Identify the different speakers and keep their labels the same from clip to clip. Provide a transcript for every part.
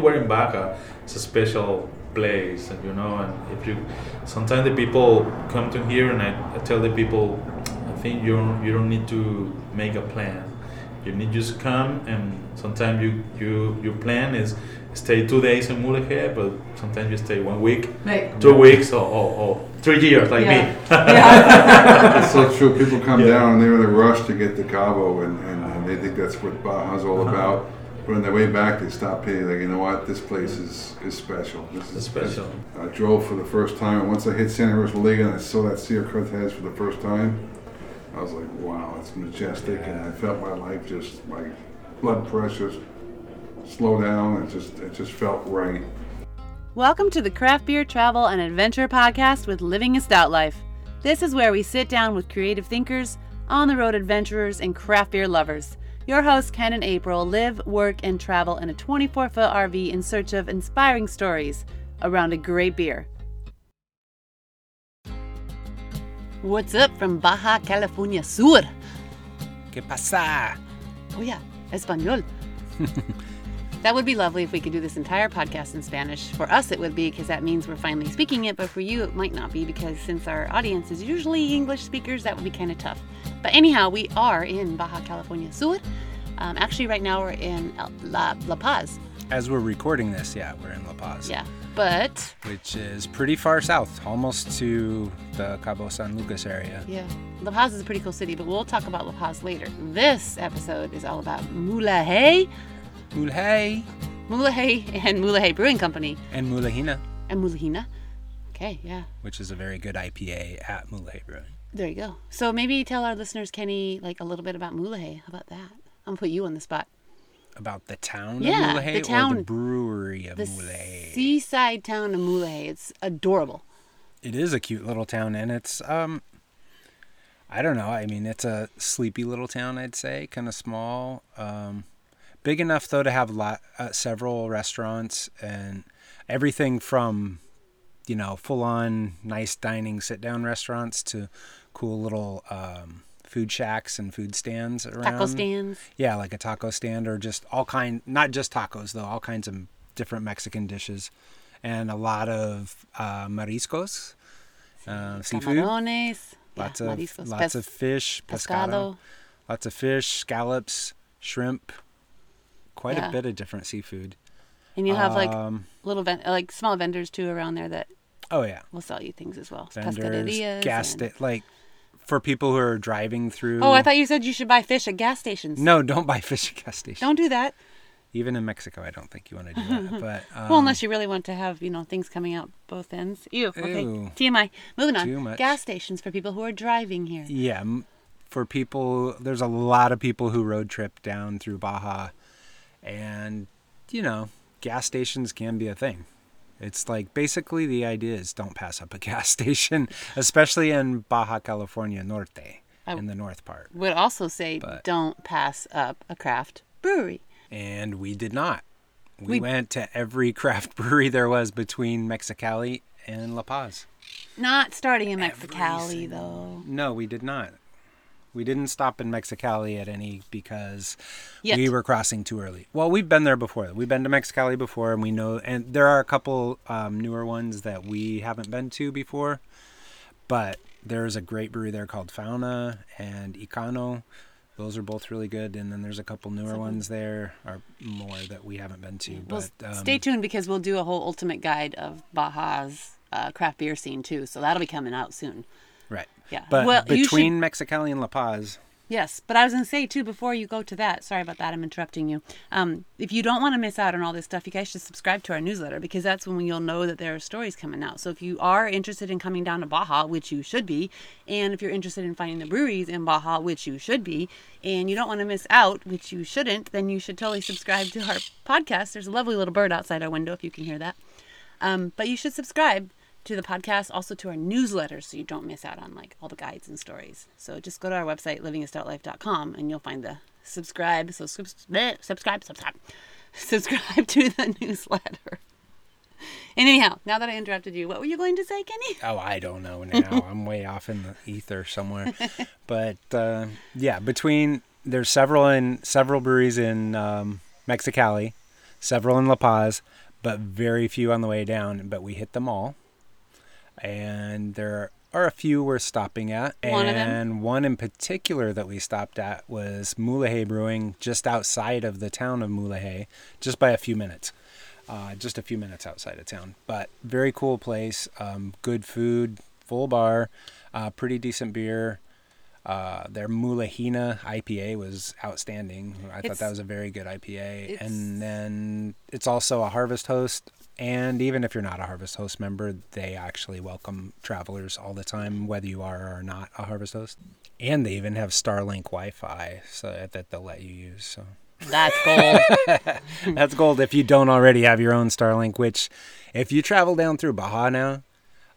Speaker 1: anywhere in Baja, it's a special place, and you know, and if you, sometimes the people come to here, and I, I tell the people, I think you don't, you don't need to make a plan. You need just come, and sometimes you you your plan is stay two days in Mulegé, but sometimes you stay one week,
Speaker 2: Right.
Speaker 1: two weeks, or, or, or three years, like
Speaker 2: Yeah.
Speaker 1: me.
Speaker 2: Yeah.
Speaker 3: It's so true. People come
Speaker 1: Yeah.
Speaker 3: down and they're in a rush to get to Cabo, and, and, and they think that's what Baja's all
Speaker 1: Uh-huh.
Speaker 3: about. But on their way back, they stop here. Like, you know what? This place is, is special. This is
Speaker 1: It's special.
Speaker 3: I drove for the first time, and once I hit Santa Rosalia and I saw that Sea of Cortez for the first time, I was like, wow, it's majestic, and I felt my life just, my blood pressure slow down, and just, it just felt right.
Speaker 4: Welcome to the Craft Beer Travel and Adventure Podcast with Living a Stout Life. This is where we sit down with creative thinkers, on the road adventurers, and craft beer lovers. Your hosts, Ken and April, live, work, and travel in a 24 foot RV in search of inspiring stories around a great beer. What's up from Baja California Sur?
Speaker 5: ¿Qué pasa?
Speaker 4: Oh, yeah, Espanol. that would be lovely if we could do this entire podcast in Spanish. For us, it would be because that means we're finally speaking it, but for you, it might not be because since our audience is usually English speakers, that would be kind of tough. But anyhow, we are in Baja California Sur. Um, actually, right now we're in La, La Paz.
Speaker 5: As we're recording this, yeah, we're in La Paz.
Speaker 4: Yeah. But,
Speaker 5: Which is pretty far south, almost to the Cabo San Lucas area.
Speaker 4: yeah, La Paz is a pretty cool city, but we'll talk about La Paz later. This episode is all about Mulegé,
Speaker 5: Mulegé
Speaker 4: Mulegé and Mulegé Brewing Company
Speaker 5: and Mulahina,
Speaker 4: and Mulahina. Okay, yeah.
Speaker 5: which is a very good IPA at Mulegé Brewing.
Speaker 4: There you go. So maybe tell our listeners, Kenny, like a little bit about Mulegé. How about that? I'm gonna put you on the spot.
Speaker 5: About the town
Speaker 4: Yeah,
Speaker 5: of
Speaker 4: the
Speaker 5: Mulegé or
Speaker 4: town-
Speaker 5: the brewery of
Speaker 4: The
Speaker 5: Mulegé?
Speaker 4: seaside town of Mulegé. It's adorable.
Speaker 5: It is a cute little town, and it's um, I don't know. I mean, it's a sleepy little town. I'd say, kind of small. Um, big enough though to have lot uh, several restaurants and everything from, you know, full on nice dining sit down restaurants to cool little um, food shacks and food stands around.
Speaker 4: Taco stands.
Speaker 5: Yeah, like a taco stand or just all kind, not just tacos though, all kinds of different Mexican dishes, and a lot of uh, mariscos, uh, seafood.
Speaker 4: Camarones. Yeah,
Speaker 5: Lots of
Speaker 4: mariscos,
Speaker 5: lots
Speaker 4: pes-
Speaker 5: of fish, pescado,
Speaker 4: pescado.
Speaker 5: lots of fish, scallops, shrimp, quite
Speaker 4: Yeah.
Speaker 5: a bit of different seafood.
Speaker 4: And you have like
Speaker 5: Um,
Speaker 4: little ven- like small vendors too around there that
Speaker 5: oh yeah,
Speaker 4: will sell you things as well.
Speaker 5: vendors, gas
Speaker 4: and-
Speaker 5: sta- like for people who are driving through.
Speaker 4: Oh, I thought you said you should buy fish at gas stations.
Speaker 5: no, don't buy fish at gas stations.
Speaker 4: Don't do that.
Speaker 5: Even in Mexico, I don't think you want to do that. But um,
Speaker 4: well, unless you really want to have, you know, things coming out both ends. Ew. Okay.
Speaker 5: Ew.
Speaker 4: TMI. Moving on.
Speaker 5: Too much.
Speaker 4: Gas stations for people who are driving here.
Speaker 5: Yeah, for people, there's a lot of people who road trip down through Baja, and you know, gas stations can be a thing. It's like basically the idea is don't pass up a gas station, especially in Baja California Norte,
Speaker 4: I-
Speaker 5: in the north part.
Speaker 4: Would also say
Speaker 5: But-
Speaker 4: don't pass up a craft brewery.
Speaker 5: And we did not. We,
Speaker 4: We-
Speaker 5: went to every craft brewery there was between Mexicali and La Paz.
Speaker 4: Not starting in Mexicali though.
Speaker 5: No, we did not. We didn't stop in Mexicali at any because
Speaker 4: Yet.
Speaker 5: we were crossing too early. Well, we've been there before. We've been to Mexicali before, and we know. And there are a couple um, newer ones that we haven't been to before. But there's a great brewery there called Fauna and Icano. Those are both really good. And then there's a couple newer ones there, or more that we haven't been to.
Speaker 4: Well,
Speaker 5: But um,
Speaker 4: stay tuned because we'll do a whole ultimate guide of Baja's uh, craft beer scene too. So that'll be coming out soon.
Speaker 5: Right.
Speaker 4: Yeah.
Speaker 5: But
Speaker 4: well, you should-
Speaker 5: between Mexicali and La Paz,
Speaker 4: Yes, but I was going to say too before you go to that. Sorry about that. I'm interrupting you. Um, if you don't want to miss out on all this stuff, you guys should subscribe to our newsletter because that's when you'll know that there are stories coming out. So if you are interested in coming down to Baja, which you should be, and if you're interested in finding the breweries in Baja, which you should be, and you don't want to miss out, which you shouldn't, then you should totally subscribe to our podcast. There's a lovely little bird outside our window if you can hear that. Um, but you should subscribe to the podcast, also to our newsletter, so you don't miss out on like all the guides and stories. So just go to our website, livingastoutlife.com, and you'll find the subscribe. So subs- subscribe, subscribe, subscribe to the newsletter. And anyhow, now that I interrupted you, what were you going to say, Kenny?
Speaker 5: Oh, I don't know now. I'm way off in the ether somewhere. But uh, yeah, between there's several in several breweries in um, Mexicali. several in La Paz, but very few on the way down. But we hit them all, and there are a few we're stopping at.
Speaker 4: One
Speaker 5: and one in particular that we stopped at was Mulegé Brewing, just outside of the town of Mulegé, just by a few minutes. Uh, just a few minutes outside of town, but very cool place. Um, good food, full bar, uh, pretty decent beer. Uh, their Mulahina IPA was outstanding. I thought that was a very good IPA. And then it's also a Harvest Host. And even if you're not a Harvest Host member, they actually welcome travelers all the time, whether you are or not a Harvest Host. And they even have Starlink Wi-Fi so that they'll let you use. So
Speaker 4: That's gold.
Speaker 5: that's gold if you don't already have your own Starlink. Which, if you travel down through Baja now,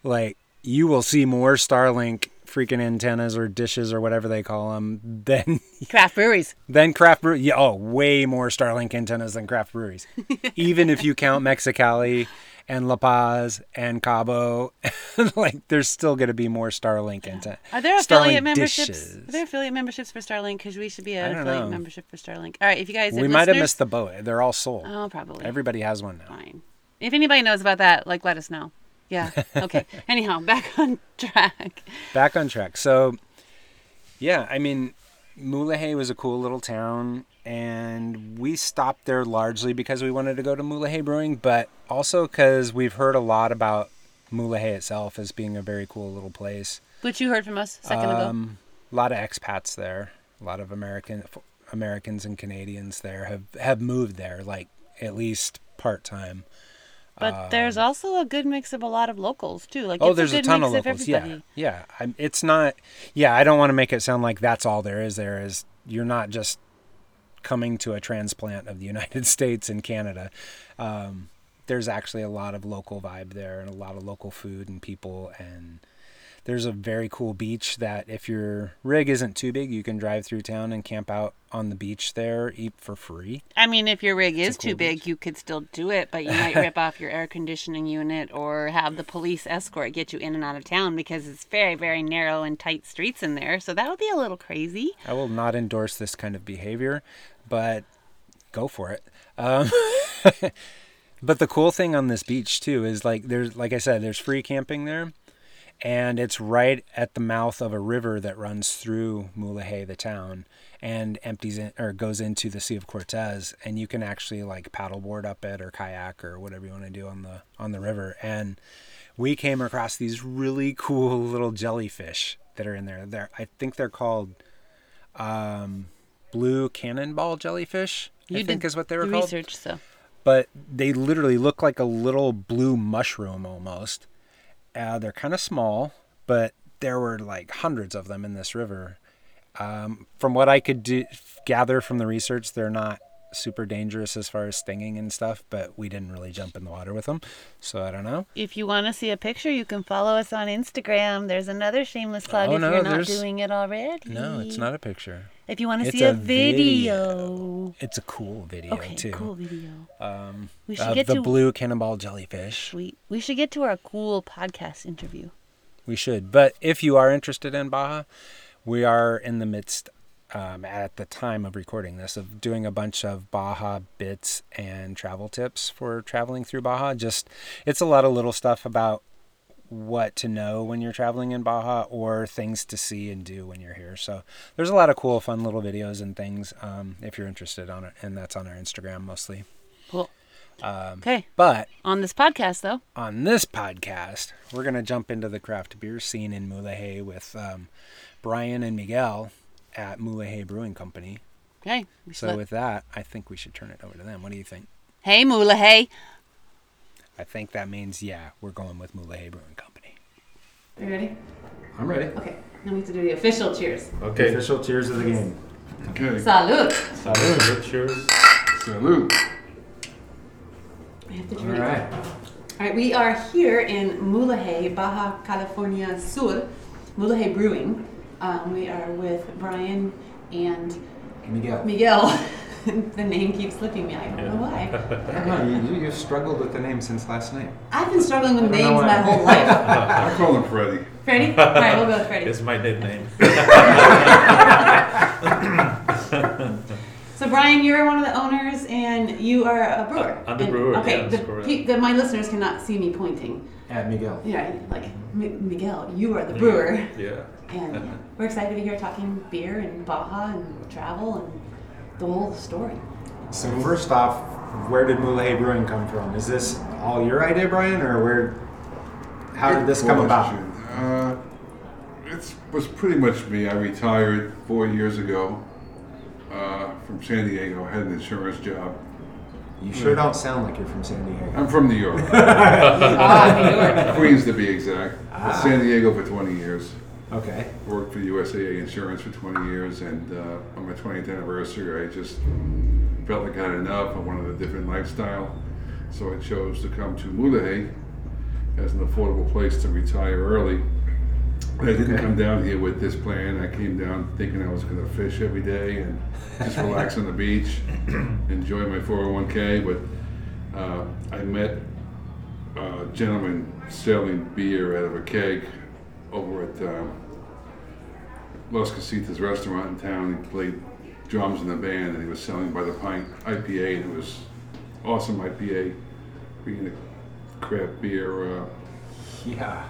Speaker 5: like you will see more Starlink freaking antennas or dishes or whatever they call them then
Speaker 4: Craft breweries.
Speaker 5: Then craft brew. Yeah, oh, way more Starlink antennas than craft breweries. Even if you count Mexicali and La Paz and Cabo, like there's still going to be more Starlink antenna.
Speaker 4: Are there
Speaker 5: Starlink
Speaker 4: affiliate memberships?
Speaker 5: dishes.
Speaker 4: Are there affiliate memberships for Starlink? Because we should be an affiliate
Speaker 5: know.
Speaker 4: membership for Starlink. All right, if you guys,
Speaker 5: We might have missed the boat. They're all sold.
Speaker 4: Oh, probably.
Speaker 5: Everybody has one now.
Speaker 4: Fine. If anybody knows about that, like, let us know. Yeah. Okay. Anyhow, back on track.
Speaker 5: back on track. So, yeah, I mean, Mulegé was a cool little town, and we stopped there largely because we wanted to go to Mulegé Brewing, but also because we've heard a lot about Mulegé itself as being a very cool little place.
Speaker 4: Which you heard from us a second ago.
Speaker 5: Um, a lot of expats there, a lot of American Americans and Canadians there have have moved there, like at least part time.
Speaker 4: But there's also a good mix of a lot of locals too. Like
Speaker 5: Oh,
Speaker 4: it's
Speaker 5: there's
Speaker 4: a
Speaker 5: a,
Speaker 4: good
Speaker 5: ton
Speaker 4: mix
Speaker 5: of locals. yeah,
Speaker 4: everybody.
Speaker 5: yeah. I'm, it's not. Yeah, I don't want to make it sound like that's all there is. There is. You're not just coming to a transplant of the United States and Canada. Um, there's actually a lot of local vibe there and a lot of local food and people and there's a very cool beach that if your rig isn't too big you can drive through town and camp out on the beach there eat for free
Speaker 4: I mean, if your rig is
Speaker 5: cool
Speaker 4: too big,
Speaker 5: beach.
Speaker 4: you could still do it, but you might rip off your air conditioning unit or have the police escort get you in and out of town because it's very, very narrow and tight streets in there. So that would be a little crazy.
Speaker 5: I will not endorse this kind of behavior, but go for it. Um, but the cool thing on this beach too is like there's like I said, there's free camping there, and it's right at the mouth of a river that runs through Mulegé, the town, and empties in or goes into the Sea of Cortez, and you can actually like paddleboard up it or kayak or whatever you want to do on the on the river. And we came across these really cool little jellyfish that are in there. They're I think they're called um, blue cannonball jellyfish. I
Speaker 4: You
Speaker 5: think is what they
Speaker 4: the
Speaker 5: were called.
Speaker 4: research, so
Speaker 5: But they literally look like a little blue mushroom almost. Uh, they're kind of small, but there were like hundreds of them in this river. Um, from what I could do, gather from the research, they're not super dangerous as far as stinging and stuff, but we didn't really jump in the water with them. So I don't know.
Speaker 4: if you want to see a picture, you can follow us on Instagram. There's another shameless plug
Speaker 5: Oh,
Speaker 4: if
Speaker 5: no,
Speaker 4: you're not doing it already.
Speaker 5: No, it's not a picture.
Speaker 4: If you want to
Speaker 5: It's
Speaker 4: see a,
Speaker 5: a
Speaker 4: video.
Speaker 5: It's a cool video
Speaker 4: Okay,
Speaker 5: too.
Speaker 4: cool video.
Speaker 5: Um,
Speaker 4: We should
Speaker 5: of
Speaker 4: get
Speaker 5: the
Speaker 4: to
Speaker 5: blue cannonball jellyfish.
Speaker 4: we we should get to our cool podcast interview.
Speaker 5: We should. But if you are interested in Baja, we are in the midst, um, at the time of recording this, of doing a bunch of Baja bits and travel tips for traveling through Baja. Just, it's a lot of little stuff about what to know when you're traveling in Baja or things to see and do when you're here. So there's a lot of cool, fun little videos and things um, if you're interested on it. And that's on our Instagram mostly.
Speaker 4: Cool.
Speaker 5: Um,
Speaker 4: Okay.
Speaker 5: But
Speaker 4: On this podcast, though,
Speaker 5: on this podcast, we're going to jump into the craft beer scene in Mulegé with um, Brian and Miguel at Mulegé Brewing Company.
Speaker 4: okay.
Speaker 5: So
Speaker 4: let-
Speaker 5: with that, I think we should turn it over to them. What do you think?
Speaker 4: hey, Moolah, hey.
Speaker 5: I think that means, yeah, we're going with Moulahay Brewing Company.
Speaker 4: Are You ready?
Speaker 2: I'm ready.
Speaker 4: Okay. Now we have to do the official cheers.
Speaker 1: Okay.
Speaker 2: Official cheers of the game.
Speaker 3: Okay.
Speaker 4: Salud.
Speaker 1: Salud. Cheers.
Speaker 3: Salute.
Speaker 4: We have to drink.
Speaker 2: right.
Speaker 4: All right, we are here in Mulegé, Baja California Sur, Mulegé Brewing. Um, we are with Brian and
Speaker 2: Miguel.
Speaker 4: Miguel. the name keeps slipping me. I don't know why.
Speaker 2: I don't know. You, you, you've struggled with the name since last night.
Speaker 4: I've been struggling with
Speaker 2: I don't know
Speaker 4: names my whole life.
Speaker 3: I call him Freddie.
Speaker 4: Freddie? All right, we'll go with Freddie.
Speaker 1: It's my nickname.
Speaker 4: So So Brian, you're one of the owners, and you are a brewer.
Speaker 1: I'm the
Speaker 4: And-
Speaker 1: brewer,
Speaker 4: Okay,
Speaker 1: yeah,
Speaker 4: the, pe- the, my listeners cannot see me pointing.
Speaker 5: At Miguel.
Speaker 4: Yeah, like M- Miguel, you are the brewer,
Speaker 1: Yeah.
Speaker 4: And yeah, we're excited to be here talking beer and Baja and travel and the whole story.
Speaker 5: So first off, where did Mulegé Brewing come from? Is this all your idea, Brian, or where? How did this come about?
Speaker 3: Uh, it was pretty much me. I retired four years ago uh, from San Diego. I had an insurance job.
Speaker 5: You sure don't sound like you're from San Diego.
Speaker 3: I'm from New York,
Speaker 4: ah, New York.
Speaker 3: Queens to be exact.
Speaker 5: Ah.
Speaker 3: San Diego for 20 years.
Speaker 5: Okay.
Speaker 3: Worked for USAA Insurance for 20 years, and uh, on my 20th anniversary, I just felt like I had enough. I wanted a different lifestyle, so I chose to come to Mulegé as an affordable place to retire early. I didn't
Speaker 5: Okay.
Speaker 3: come down here with this plan. I came down thinking I was going to fish every day and just relax on the beach, enjoy my 401k. But uh, I met a gentleman selling beer out of a keg over at um, Los Casitas restaurant in town. He played drums in the band and he was selling by the pint IPA and it was awesome IPA. Being a craft beer. Uh,
Speaker 5: Yeah.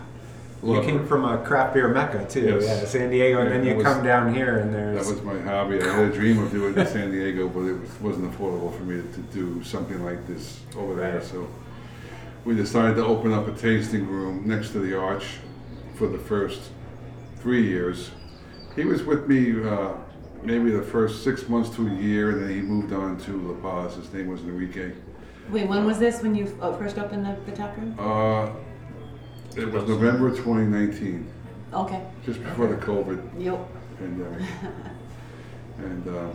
Speaker 5: You
Speaker 3: lover.
Speaker 5: came from a craft beer mecca too.
Speaker 3: Yes.
Speaker 5: Yeah, San Diego, and
Speaker 3: Yeah,
Speaker 5: then you
Speaker 3: was-
Speaker 5: come down here, and there's.
Speaker 3: That was my hobby. I had a dream of doing it in San Diego, but it was, wasn't affordable for me to do something like this over there. So we decided to open up a tasting room next to the arch for the first three years. He was with me uh, maybe the first six months to a year, and then he moved on to La Paz. His name was Enrique.
Speaker 4: Wait, when was this? When you uh, first opened the, the tap room?
Speaker 3: Uh, it was November 2019,
Speaker 4: Okay.
Speaker 3: just before the COVID
Speaker 4: Yep.
Speaker 3: pandemic. and uh,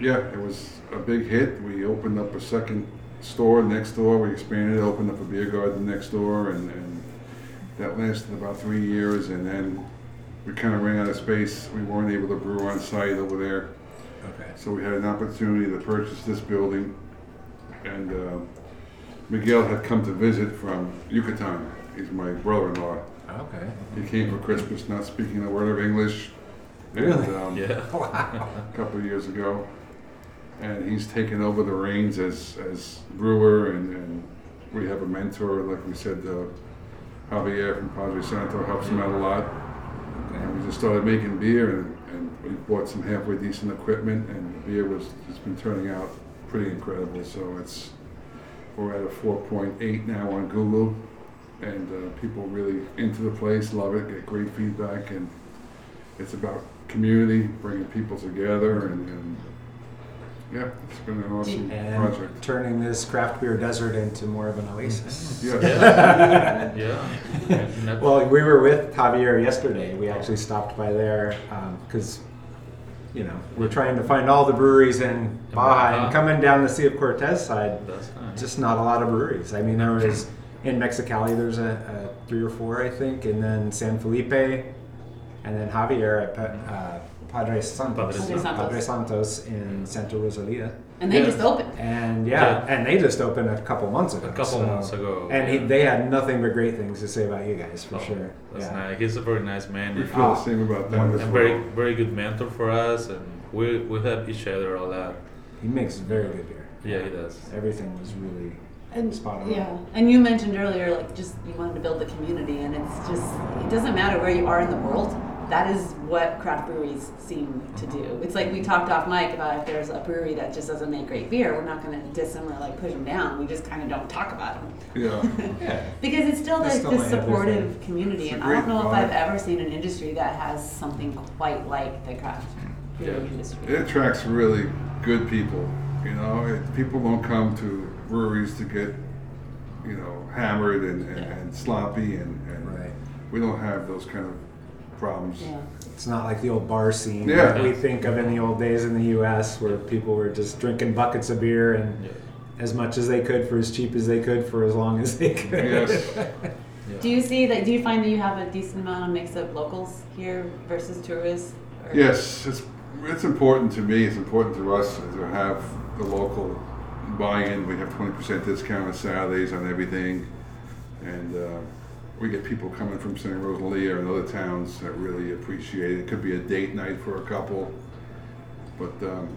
Speaker 3: yeah, it was a big hit. We opened up a second store next door. We expanded, opened up a beer garden next door, and, and that lasted about three years. And then we kind of ran out of space. We weren't able to brew on site over there,
Speaker 5: okay.
Speaker 3: so we had an opportunity to purchase this building. And uh, Miguel had come to visit from Yucatan. He's my brother-in-law.
Speaker 5: Okay.
Speaker 3: He came for Christmas, not speaking a word of English. And,
Speaker 5: Really?
Speaker 3: um,
Speaker 1: Yeah.
Speaker 3: A couple of years ago, and he's taken over the reins as as brewer, and, and we have a mentor, like we said, uh, Javier from Padre Santo helps him out a lot. And we just started making beer, and, and we bought some halfway decent equipment, and the beer was has been turning out pretty incredible. So it's we're at a 4.8 now on Google, and uh, people really into the place, love it, get great feedback, and it's about community, bringing people together, and, and yeah, it's been an awesome
Speaker 5: And
Speaker 3: project.
Speaker 5: turning this craft beer desert into more of an oasis.
Speaker 3: Yeah.
Speaker 1: Yeah. yeah.
Speaker 5: Well, we were with Javier yesterday. We actually stopped by there because, you know, we're trying to find all the breweries in Baja and coming down the Sea of Cortez side.
Speaker 1: that's nice.
Speaker 5: Just not a lot of breweries. I mean, there was in Mexicali. There's a, a three or four, I think, and then San Felipe, and then Javier at uh, Padre Santos,
Speaker 1: Padre
Speaker 4: Santos.
Speaker 5: Padre Santos in Santa Rosalia.
Speaker 4: And they
Speaker 1: Yeah.
Speaker 4: just opened.
Speaker 5: And yeah,
Speaker 1: Yeah.
Speaker 5: and they just opened a couple months ago.
Speaker 1: a couple
Speaker 5: so-
Speaker 1: months ago.
Speaker 5: And he, they had nothing but great things to say about you guys for
Speaker 1: Oh,
Speaker 5: sure.
Speaker 1: That's
Speaker 5: yeah.
Speaker 1: nice. He's a very nice man.
Speaker 3: We
Speaker 1: and-
Speaker 3: feel the ah, same about them as
Speaker 1: and very very good mentor for us, and we we help each other a lot.
Speaker 5: He makes very good beer.
Speaker 1: Yeah, he does.
Speaker 5: Everything was really
Speaker 4: And
Speaker 5: Spot on.
Speaker 4: yeah, and you mentioned earlier, like just you wanted to build the community, and it's just it doesn't matter where you are in the world. That is what craft breweries seem to do. Mm-hmm. It's like we talked off mic about if there's a brewery that just doesn't make great beer, we're not going to diss them or like push them down. We just kind of don't talk about them
Speaker 3: Yeah,
Speaker 5: yeah.
Speaker 4: because it's still
Speaker 5: They
Speaker 4: like this
Speaker 5: might have
Speaker 4: supportive community, and I don't
Speaker 3: great
Speaker 4: know if. I've ever seen an industry that has something quite like the craft brewery
Speaker 1: Yeah.
Speaker 4: industry.
Speaker 3: it attracts really good people. You know, it, people don't come to breweries to get, you know, hammered and, and,
Speaker 4: Yeah.
Speaker 3: and sloppy, and, and
Speaker 5: Right.
Speaker 3: we don't have those kind of problems.
Speaker 4: Yeah.
Speaker 5: It's not like the old bar scene
Speaker 3: Yeah.
Speaker 5: that we think of in the old days in the U.S., where people were just drinking buckets of beer and
Speaker 1: Yeah.
Speaker 5: as much as they could for as cheap as they could for as long as they could.
Speaker 3: Yes.
Speaker 1: Yeah.
Speaker 4: Do you see that? Do you find that you have a decent amount of mix of locals here versus tourists? Or-
Speaker 3: Yes, it's, it's important to me, it's important to us to have the local buy-in. We have twenty percent discount on Saturdays on everything. And, uh, we get people coming from Santa San Rosalia and other towns that really appreciate it. It could be a date night for a couple. But, um,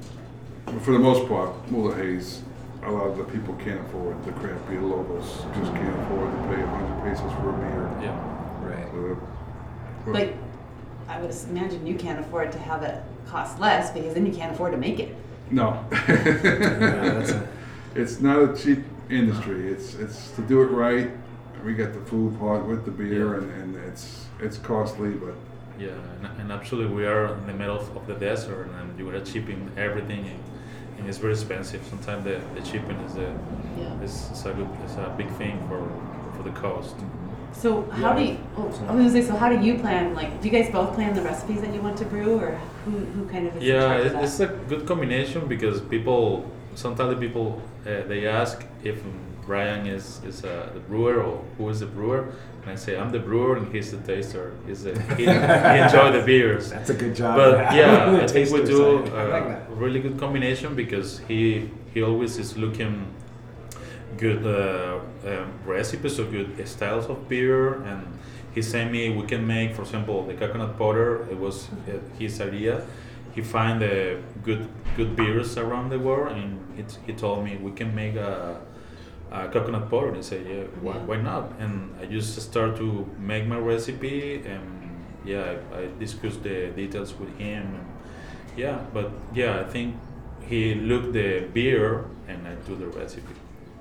Speaker 3: for the most part, Mulegé's, a lot of the people can't afford the craft beer locals. Just can't afford to pay 100 pesos for a beer.
Speaker 1: Yeah.
Speaker 5: Right.
Speaker 3: So, but-
Speaker 4: Like, I would imagine you can't afford to have it cost less because then you can't afford to make it.
Speaker 3: No.
Speaker 5: that's a-
Speaker 3: it's not a cheap industry. It's it's to do it right. We get the food part with the beer,
Speaker 1: Yeah.
Speaker 3: and, and it's it's costly, but
Speaker 1: Yeah, and, and actually we are in the middle of the desert, and you are shipping everything, and, and it's very expensive. Sometimes the, the shipping is a
Speaker 4: Yeah.
Speaker 1: is, is a good is a big thing for for the cost.
Speaker 4: So how do you? Oh, I was gonna say. So how do you plan? Like, do you guys both plan the recipes that you want to brew, or who who kind of is
Speaker 1: Yeah,
Speaker 4: charge of
Speaker 1: it's a good combination because people sometimes people uh, they ask if Brian is is uh, the brewer or who is the brewer, and I say I'm the brewer and he's the taster. He's the, he, he enjoy the beers.
Speaker 5: That's a good job.
Speaker 1: but yeah, I think we do.
Speaker 5: I like
Speaker 1: a really good combination because he he always is looking good uh, um, recipes or good styles of beer, and he sent me we can make, for example, the coconut porter. It was uh, his idea. He find the good good beers around the world, and it, he told me we can make a. a coconut porter and I said yeah why, why not and I just start to make my recipe and yeah I, I discussed the details with him and yeah but yeah I think he looked the beer and I do the recipe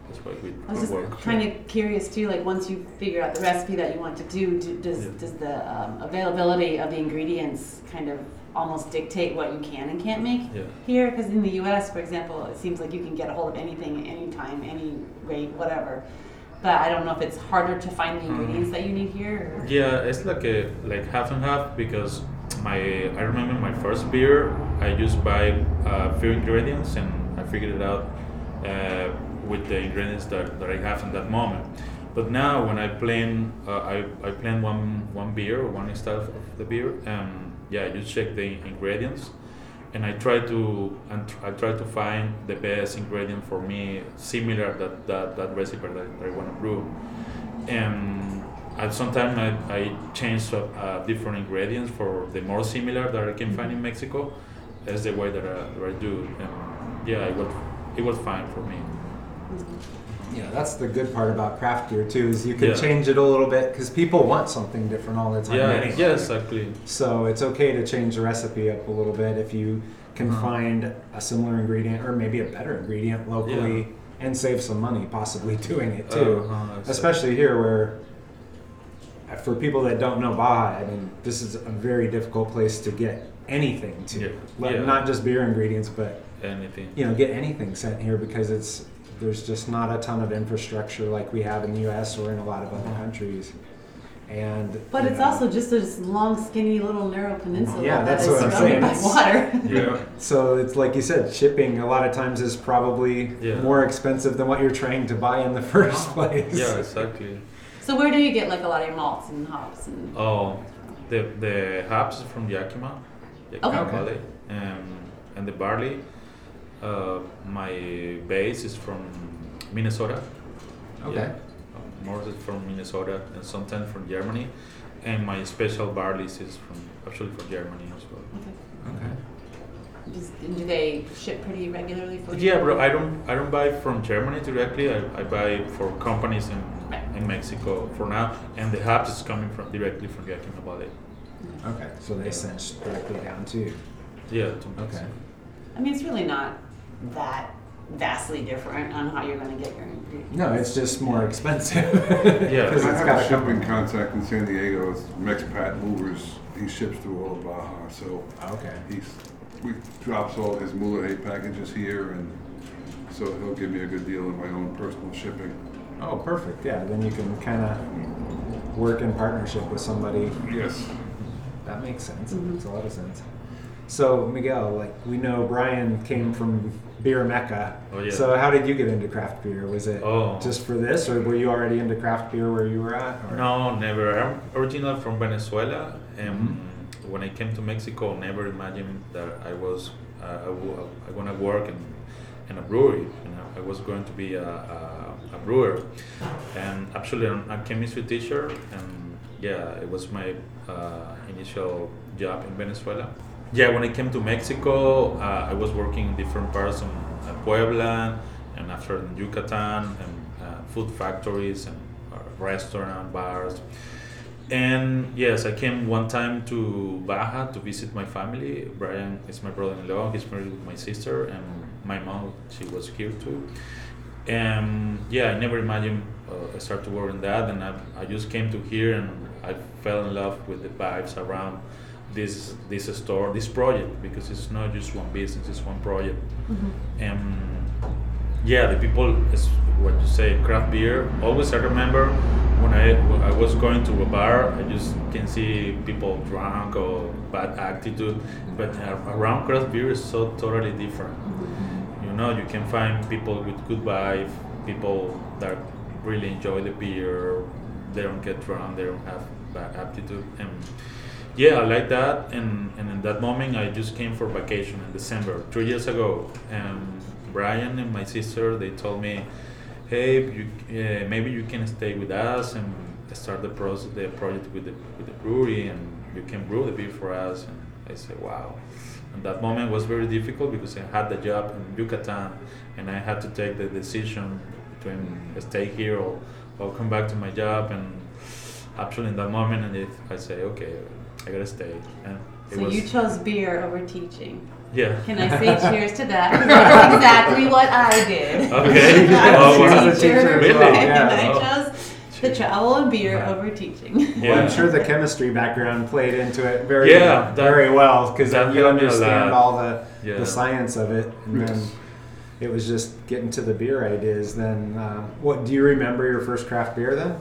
Speaker 1: that's why we,
Speaker 4: I was just
Speaker 1: work
Speaker 4: kind of curious too. Like, once you figure out the recipe that you want to do, do does
Speaker 1: Yeah.
Speaker 4: does the um, availability of the ingredients kind of almost dictate what you can and can't make
Speaker 1: yeah
Speaker 4: here? Because in the U.S., for example, it seems like you can get a hold of anything, anytime, any rate, whatever. But I don't know if it's harder to find the ingredients that you need here. Or...
Speaker 1: Yeah, it's like a like half and half because my I remember my first beer I just buy a few ingredients and I figured it out uh, with the ingredients that, that I have in that moment. But now when I plan uh, I, I plan one one beer or one style of the beer um yeah you check the ingredients and I try to and tr- I try to find the best ingredient for me similar that that, that recipe that, that I want to brew and at some time I, I change uh, uh, different ingredients for the more similar that I can find in Mexico. That's the way that I, that I do and yeah it was it was fine for me
Speaker 5: Yeah, that's the good part about craft beer too, is you can
Speaker 1: Yeah.
Speaker 5: change it a little bit because people want something different all the time.
Speaker 1: yeah
Speaker 5: anyway.
Speaker 1: yeah exactly
Speaker 5: So it's okay to change the recipe up a little bit if you can
Speaker 1: Uh-huh.
Speaker 5: find a similar ingredient or maybe a better ingredient locally
Speaker 1: Yeah.
Speaker 5: and save some money possibly doing it too.
Speaker 1: Uh-huh, exactly.
Speaker 5: Especially here where uh, for people that don't know Baja, I mean, this is a very difficult place to get anything to.
Speaker 1: Yeah.
Speaker 5: Like,
Speaker 1: Yeah.
Speaker 5: Not just beer ingredients, but
Speaker 1: anything
Speaker 5: you know, get anything sent here because it's there's just not a ton of infrastructure like we have in the U.S. or in a lot of other countries. And
Speaker 4: But it's
Speaker 5: know,
Speaker 4: also just this long, skinny little narrow peninsula
Speaker 5: Yeah, that's
Speaker 4: is
Speaker 5: what I'm
Speaker 4: surrounded by
Speaker 5: saying.
Speaker 4: water.
Speaker 1: yeah
Speaker 5: So it's like you said, shipping a lot of times is probably
Speaker 1: Yeah.
Speaker 5: more expensive than what you're trying to buy in the first place.
Speaker 1: yeah exactly
Speaker 4: So where do you get like a lot of malts and hops and?
Speaker 1: Oh, the the hops is from Yakima, Yakima
Speaker 4: Okay.
Speaker 1: Valley, um, and the barley. Uh, my base is from Minnesota.
Speaker 5: Okay.
Speaker 1: Yeah, uh, more is from Minnesota and sometimes from Germany, and my special barleys is from actually from Germany as well.
Speaker 4: Okay.
Speaker 5: Okay.
Speaker 4: Does, do they ship pretty regularly for?
Speaker 1: Yeah, bro. I don't I don't buy from Germany directly. I, I buy for companies in in Mexico for now, and the hops is coming from directly from Yakima Valley.
Speaker 5: Okay. So they sent directly down to you.
Speaker 1: Yeah. To
Speaker 5: Okay.
Speaker 4: I mean, it's really not that vastly different on how you're going to get your ingredients.
Speaker 5: No, it's just more expensive.
Speaker 1: Yeah.
Speaker 5: 'Cause
Speaker 3: I
Speaker 5: it's
Speaker 3: have
Speaker 5: got
Speaker 3: a shipping
Speaker 5: from-
Speaker 3: contact in San Diego. It's Mexpat Movers. He ships through all of Baja, so
Speaker 5: Okay.
Speaker 3: he's we drops all his Mulegé packages here, and so he'll give me a good deal in my own personal shipping.
Speaker 5: Oh, perfect. Yeah. Then you can kind of work in partnership with somebody
Speaker 3: Yes.
Speaker 5: That makes sense.
Speaker 4: Mhm.
Speaker 5: Makes a lot of sense. So Miguel, like we know, Brian came from beer mecca.
Speaker 1: Oh, yeah.
Speaker 5: So how did you get into craft beer? Was it
Speaker 1: Oh.
Speaker 5: just for this, or were you already into craft beer where you were at? Or?
Speaker 1: No, never. I'm original from Venezuela, and
Speaker 5: Mhm.
Speaker 1: when I came to Mexico, never imagined that I was uh, I, w- I gonna work in, in a brewery. You know, I was going to be a, a, a brewer, and actually I'm a chemistry teacher, and yeah, it was my uh, initial job in Venezuela, yeah, when I came to Mexico, uh, I was working in different parts of uh, Puebla, and after in Yucatan, and uh, food factories and uh, restaurant bars. And yes, I came one time to Baja to visit my family. Brian is my brother-in-law. He's married with my sister, and my mom she was here too. And yeah, I never imagined uh, I start to work in that, and I, I just came to here and I fell in love with the vibes around this this store, this project, because it's not just one business, it's one project. And yeah, the people, is what you say, craft beer. Always I remember when I when I was going to a bar, I just can see people drunk or bad attitude, but uh, around craft beer is so totally different. You know, you can find people with good vibe, people that really enjoy the beer. They don't get drunk. They don't have bad attitude, and yeah, I like that. And and in that moment, I just came for vacation in December, three years ago. And Brian and my sister, they told me, hey, you, uh, maybe you can stay with us and start the process, the project with the with the brewery, and you can brew the beer for us. And I said, wow. And that moment was very difficult because I had the job in Yucatan, and I had to take the decision between stay here or, or come back to my job. And actually, in that moment, and if I say, okay, I gotta stay. And it
Speaker 4: So
Speaker 1: was,
Speaker 4: you chose beer over teaching.
Speaker 1: yeah.
Speaker 4: Can I say cheers to that? 'Cause That's exactly what I did.
Speaker 1: Okay.
Speaker 4: I
Speaker 1: Oh,
Speaker 4: was
Speaker 1: wow.
Speaker 4: a teacher,
Speaker 1: Really?
Speaker 5: Yeah.
Speaker 4: and I
Speaker 1: Oh.
Speaker 4: chose the travel and beer over teaching.
Speaker 5: Well, I'm sure the chemistry background played into it very,
Speaker 1: Yeah, that-
Speaker 5: very well because you
Speaker 1: helped me a
Speaker 5: understand all the,
Speaker 1: Yeah.
Speaker 5: the science of it, and then it was just getting to the beer ideas. Then, um, what do you remember your first craft beer then?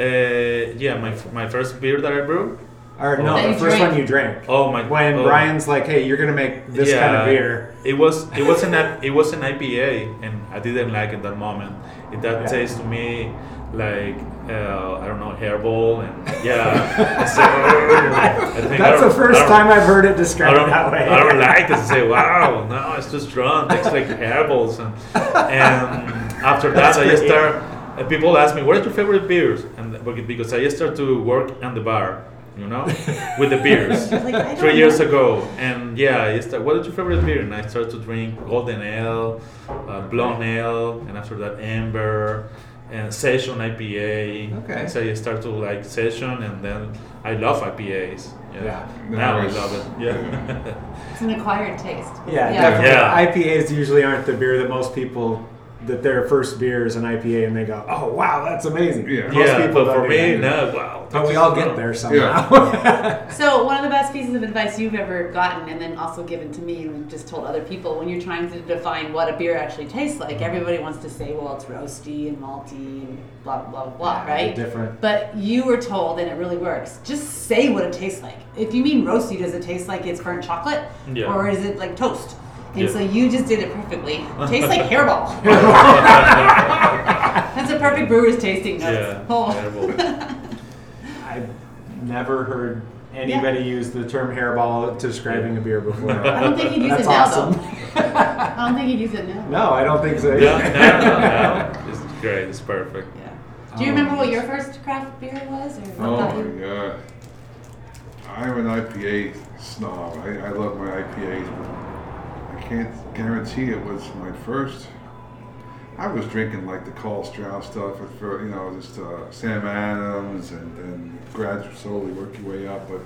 Speaker 1: Uh, yeah, my, my first beer that I brewed.
Speaker 5: Or no,
Speaker 4: That
Speaker 5: the
Speaker 4: you
Speaker 5: first
Speaker 4: drank.
Speaker 5: one you drank.
Speaker 1: Oh my!
Speaker 5: When
Speaker 1: oh.
Speaker 5: Brian's like, "Hey, you're gonna make this kind of beer,"
Speaker 1: It was it was an I- it was an IPA, and I didn't like it that moment. It that
Speaker 5: Yeah.
Speaker 1: tastes to me like uh, I don't know herbal and yeah. I say, I think I
Speaker 5: that's the
Speaker 1: don't-
Speaker 5: first
Speaker 1: I don't-
Speaker 5: time I've heard it
Speaker 1: I
Speaker 5: described
Speaker 1: don't,
Speaker 5: that way.
Speaker 1: I don't like it. I say, wow, no, it's too strong. It's like herbals. And, and after that,
Speaker 5: That's
Speaker 1: I just
Speaker 5: great.
Speaker 1: start. Uh, people ask me, what are your favorite beers? And because I just start to work on the bar, you know, with the beers.
Speaker 4: Like,
Speaker 1: Three years
Speaker 4: know.
Speaker 1: ago, and yeah, I start, what is your favorite beer? And I start to drink Golden Ale, uh, Blonde Ale, and after that Amber, and Session IPA.
Speaker 5: Okay.
Speaker 1: So I start to like Session, and then I love IPAs. Yeah.
Speaker 5: Yeah.
Speaker 1: Now I love it. Yeah.
Speaker 4: It's an acquired taste.
Speaker 5: Yeah,
Speaker 4: Yeah.
Speaker 5: definitely.
Speaker 1: Yeah.
Speaker 5: IPAs usually aren't the beer that most people that their first beer is an IPA and they go, "Oh wow, that's amazing."
Speaker 3: Yeah.
Speaker 5: Most
Speaker 1: yeah,
Speaker 5: people
Speaker 1: but for me, no, wow.
Speaker 5: But we all get there somehow.
Speaker 4: So one of the best pieces of advice you've ever gotten, and then also given to me, and just told other people, when you're trying to define what a beer actually tastes like, everybody wants to say, well, it's roasty and malty and blah blah blah, blah
Speaker 5: Yeah,
Speaker 4: right?
Speaker 5: different.
Speaker 4: But you were told, and it really works. Just say what it tastes like. If you mean roasty, does it taste like it's burnt chocolate,
Speaker 1: Yeah.
Speaker 4: or is it like toast? And
Speaker 1: Yeah.
Speaker 4: so you just did it perfectly. Tastes like hairball. That's a perfect brewer's tasting notes.
Speaker 1: Yeah.
Speaker 4: Oh.
Speaker 5: I've never heard anybody use the term hairball to describing a beer before.
Speaker 4: I don't think he'd use
Speaker 5: That's
Speaker 4: it now,
Speaker 5: awesome.
Speaker 4: though. I don't think he'd use it now.
Speaker 5: No, I don't think so.
Speaker 1: no, no, no, no. It's great. It's perfect.
Speaker 4: Yeah. Do you remember what your first craft beer was, or
Speaker 3: Oh my god. I'm an IPA snob. I, I love my IPAs, but I can't guarantee it was my first. I was drinking like the Karl Strauss stuff you know, just uh, Sam Adams and then gradually slowly work your way up. But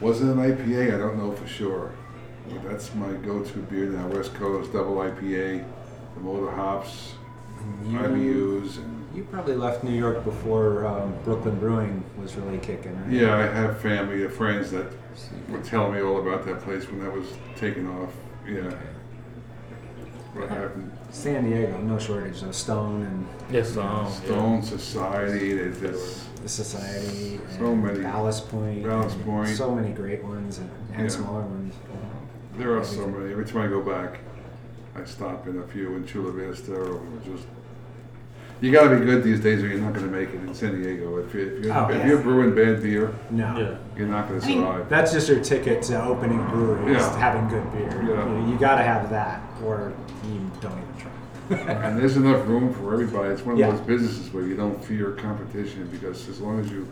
Speaker 3: was it an IPA? I don't know for sure. But that's my go-to beer now. West Coast double IPA, the motor hops,
Speaker 5: You,
Speaker 3: IBUs, and
Speaker 5: you probably left New York before um, Brooklyn Brewing was really kicking, right?
Speaker 3: Yeah, I have family, friends that were telling me all about that place when that was taking off. Yeah. What happened?
Speaker 5: San Diego, no shortage of Stone and
Speaker 1: Yes, um,
Speaker 3: Stone Society, there's this,
Speaker 5: the Society,
Speaker 3: So
Speaker 5: and
Speaker 3: many.
Speaker 5: Ballast Point,
Speaker 3: Ballast Point.
Speaker 5: so many great ones and, and
Speaker 3: Yeah.
Speaker 5: smaller ones.
Speaker 3: there are so many. Every time I go back, I stop in a few in Chula Vista or just. You gotta be good these days or you're not gonna make it in San Diego. If, you, if, you're,
Speaker 5: Oh,
Speaker 3: if
Speaker 5: yeah.
Speaker 3: you're brewing bad beer,
Speaker 5: No,
Speaker 1: Yeah.
Speaker 3: you're not gonna
Speaker 4: I mean-
Speaker 3: survive.
Speaker 5: that's just your ticket to opening breweries,
Speaker 3: Yeah.
Speaker 5: having good beer.
Speaker 3: Yeah.
Speaker 5: You, you gotta have that, or you don't even try.
Speaker 3: And there's enough room for everybody. It's one of
Speaker 5: Yeah.
Speaker 3: those businesses where you don't fear competition because as long as you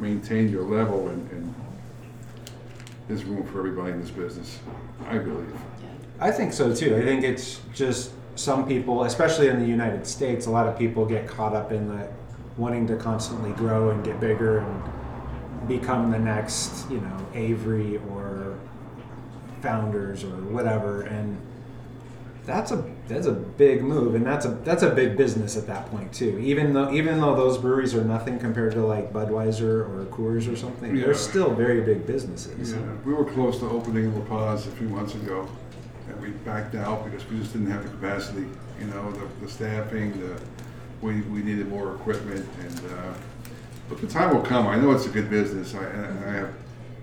Speaker 3: maintain your level and, and there's room for everybody in this business. I believe.
Speaker 5: I think so too. I think it's just some people, especially in the United States, a lot of people get caught up in the wanting to constantly grow and get bigger and become the next, you know, Avery or founders or whatever and that's a that's a big move and that's a that's a big business at that point too. Even though even though those breweries are nothing compared to like Budweiser or Coors or something,
Speaker 3: Yeah.
Speaker 5: they're still very big businesses.
Speaker 3: Yeah, we were close to opening La Paz a few months ago, and we backed out because we just didn't have the capacity. You know, the, the staffing, the we, we needed more equipment, and uh, but the time will come. I know it's a good business. I, and I have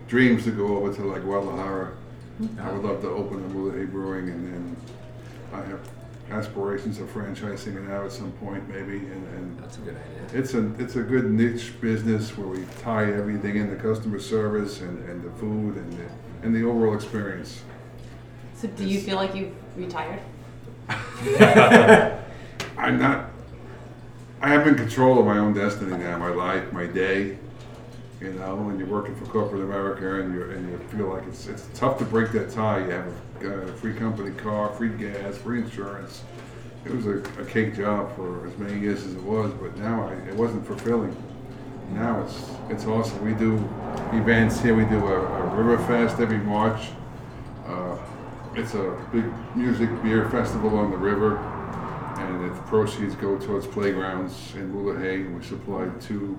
Speaker 3: dreams to go over to like Guadalajara. I would love to open a Muley Brewing, and then I have aspirations of franchising it out at some point, maybe. And, and
Speaker 5: That's a good idea.
Speaker 3: it's a it's a good niche business where we tie everything in the customer service and, and the food and the, and the overall experience.
Speaker 4: So do you feel like you've retired?
Speaker 3: I'm not. I have in control of my own destiny now. My life, my day. You know, when you're working for corporate America and you and you feel like it's it's tough to break that tie. You have a, uh free company car, free gas, free insurance. It was a, a cake job for as many years as it was, but now I, it wasn't fulfilling. Now it's it's awesome. We do events here. We do a, a River Fest every March. It's a big music beer festival on the river, and the proceeds go towards playgrounds in Mulegé. We supplied two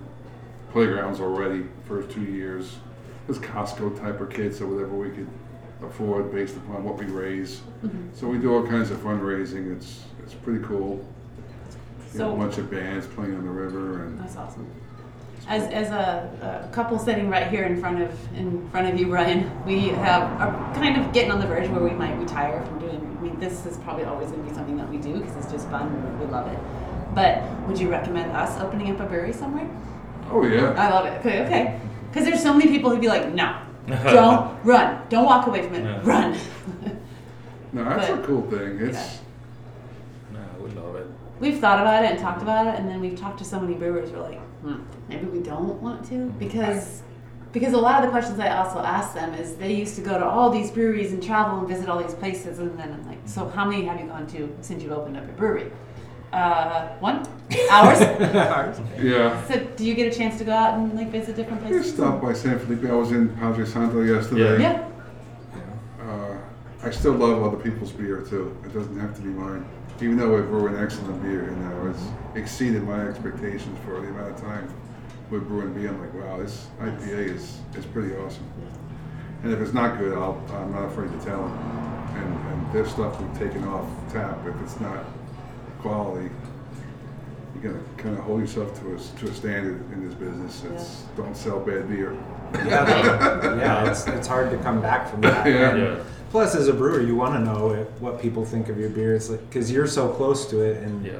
Speaker 3: playgrounds already first two years. It's Costco type of kids, so whatever we could afford based upon what we raise. Mm-hmm. So we do all kinds of fundraising. It's it's pretty cool. You know, a bunch of bands playing on the river and
Speaker 4: that's awesome. As, as a, a couple sitting right here in front of in front of you, Brian, we have are kind of getting on the verge where we might retire from doing. I mean, this is probably always going to be something that we do because it's just fun. We love it. But would you recommend us opening up a brewery somewhere?
Speaker 3: oh yeah.
Speaker 4: I love it. Okay, okay. Because there's so many people who'd be like, no, don't run, don't walk away from it,
Speaker 1: Yeah.
Speaker 4: run.
Speaker 3: No, that's a cool thing. It's
Speaker 1: No, we love it.
Speaker 4: we've thought about it and talked about it, and then we've talked to so many brewers. We're like, maybe we don't want to because because a lot of the questions I also ask them is they used to go to all these breweries and travel and visit all these places, and then I'm like, so how many have you gone to since you've opened up your brewery? Uh, one, hours.
Speaker 3: yeah.
Speaker 4: so do you get a chance to go out and like visit different places?
Speaker 3: I
Speaker 4: places?
Speaker 3: stopped by San Felipe. I was in Padre Santo yesterday.
Speaker 4: Yeah.
Speaker 3: Uh, I still love other people's beer too. It doesn't have to be mine. Even though we brew an excellent beer, you know, it's exceeded my expectations for the amount of time we're brewing beer. I'm like, wow, this IPA is, is pretty awesome. And if it's not good, I'll, I'm not afraid to tell them. And, and there's stuff we've taken off tap. If it's not quality, you gotta kind of hold yourself to a, s- to a standard in this business. It's don't sell bad beer.
Speaker 5: yeah, yeah it's, it's hard to come back from that.
Speaker 3: Yeah.
Speaker 1: Yeah.
Speaker 5: Plus, as a brewer, you want to know if, what people think of your beer. It's like because you're so close to it, and
Speaker 1: Yeah.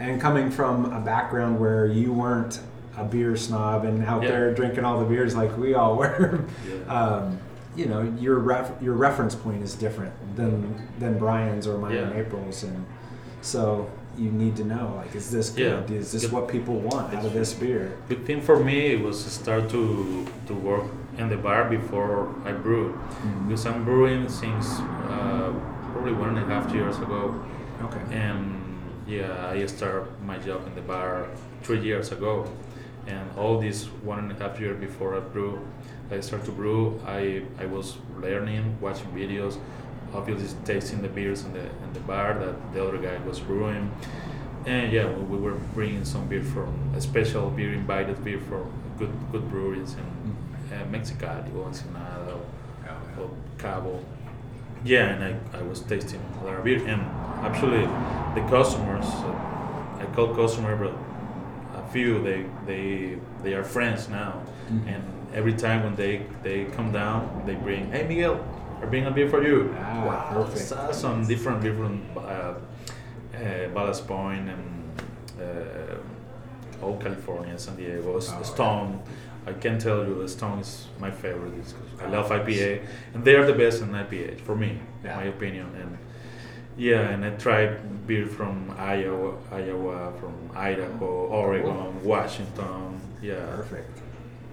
Speaker 5: and coming from a background where you weren't a beer snob and out
Speaker 1: Yeah.
Speaker 5: there drinking all the beers like we all were,
Speaker 1: Yeah.
Speaker 5: um, you know, your ref, your reference point is different than than Brian's or mine and April's, and so you need to know like, is this good? Is this what people want out of this beer?
Speaker 1: Good thing for me was to start to to work in the bar before I brew, because I'm brewing since uh, probably one and a half years ago,
Speaker 5: Okay.
Speaker 1: and yeah, I started my job in the bar three years ago, and all this one and a half year before I brew, I started to brew. I I was learning, watching videos, obviously tasting the beers in the in the bar that the other guy was brewing. And yeah, we, we were bringing some beer from a special beer, invited beer from good good breweries in uh, Mexicali or Ensenada or, or Cabo. Yeah, and I, I was tasting a lot of beer, and actually the customers, uh, I call customer, but a few they they they are friends now, and every time when they they come down, they bring, hey Miguel, I bring a beer for you.
Speaker 5: Ah,
Speaker 1: wow,
Speaker 5: perfect.
Speaker 1: so- some different different uh, uh, Ballast Point and uh, Old California, San Diego,
Speaker 5: Oh,
Speaker 1: Stone. I can tell you the Stone is my favorite. It's- I love IPA, and they are the best in IPA for me,
Speaker 5: Yeah.
Speaker 1: my opinion. And yeah, and I tried beer from Iowa, Iowa, from Idaho, Oregon, Washington. Yeah,
Speaker 5: Perfect.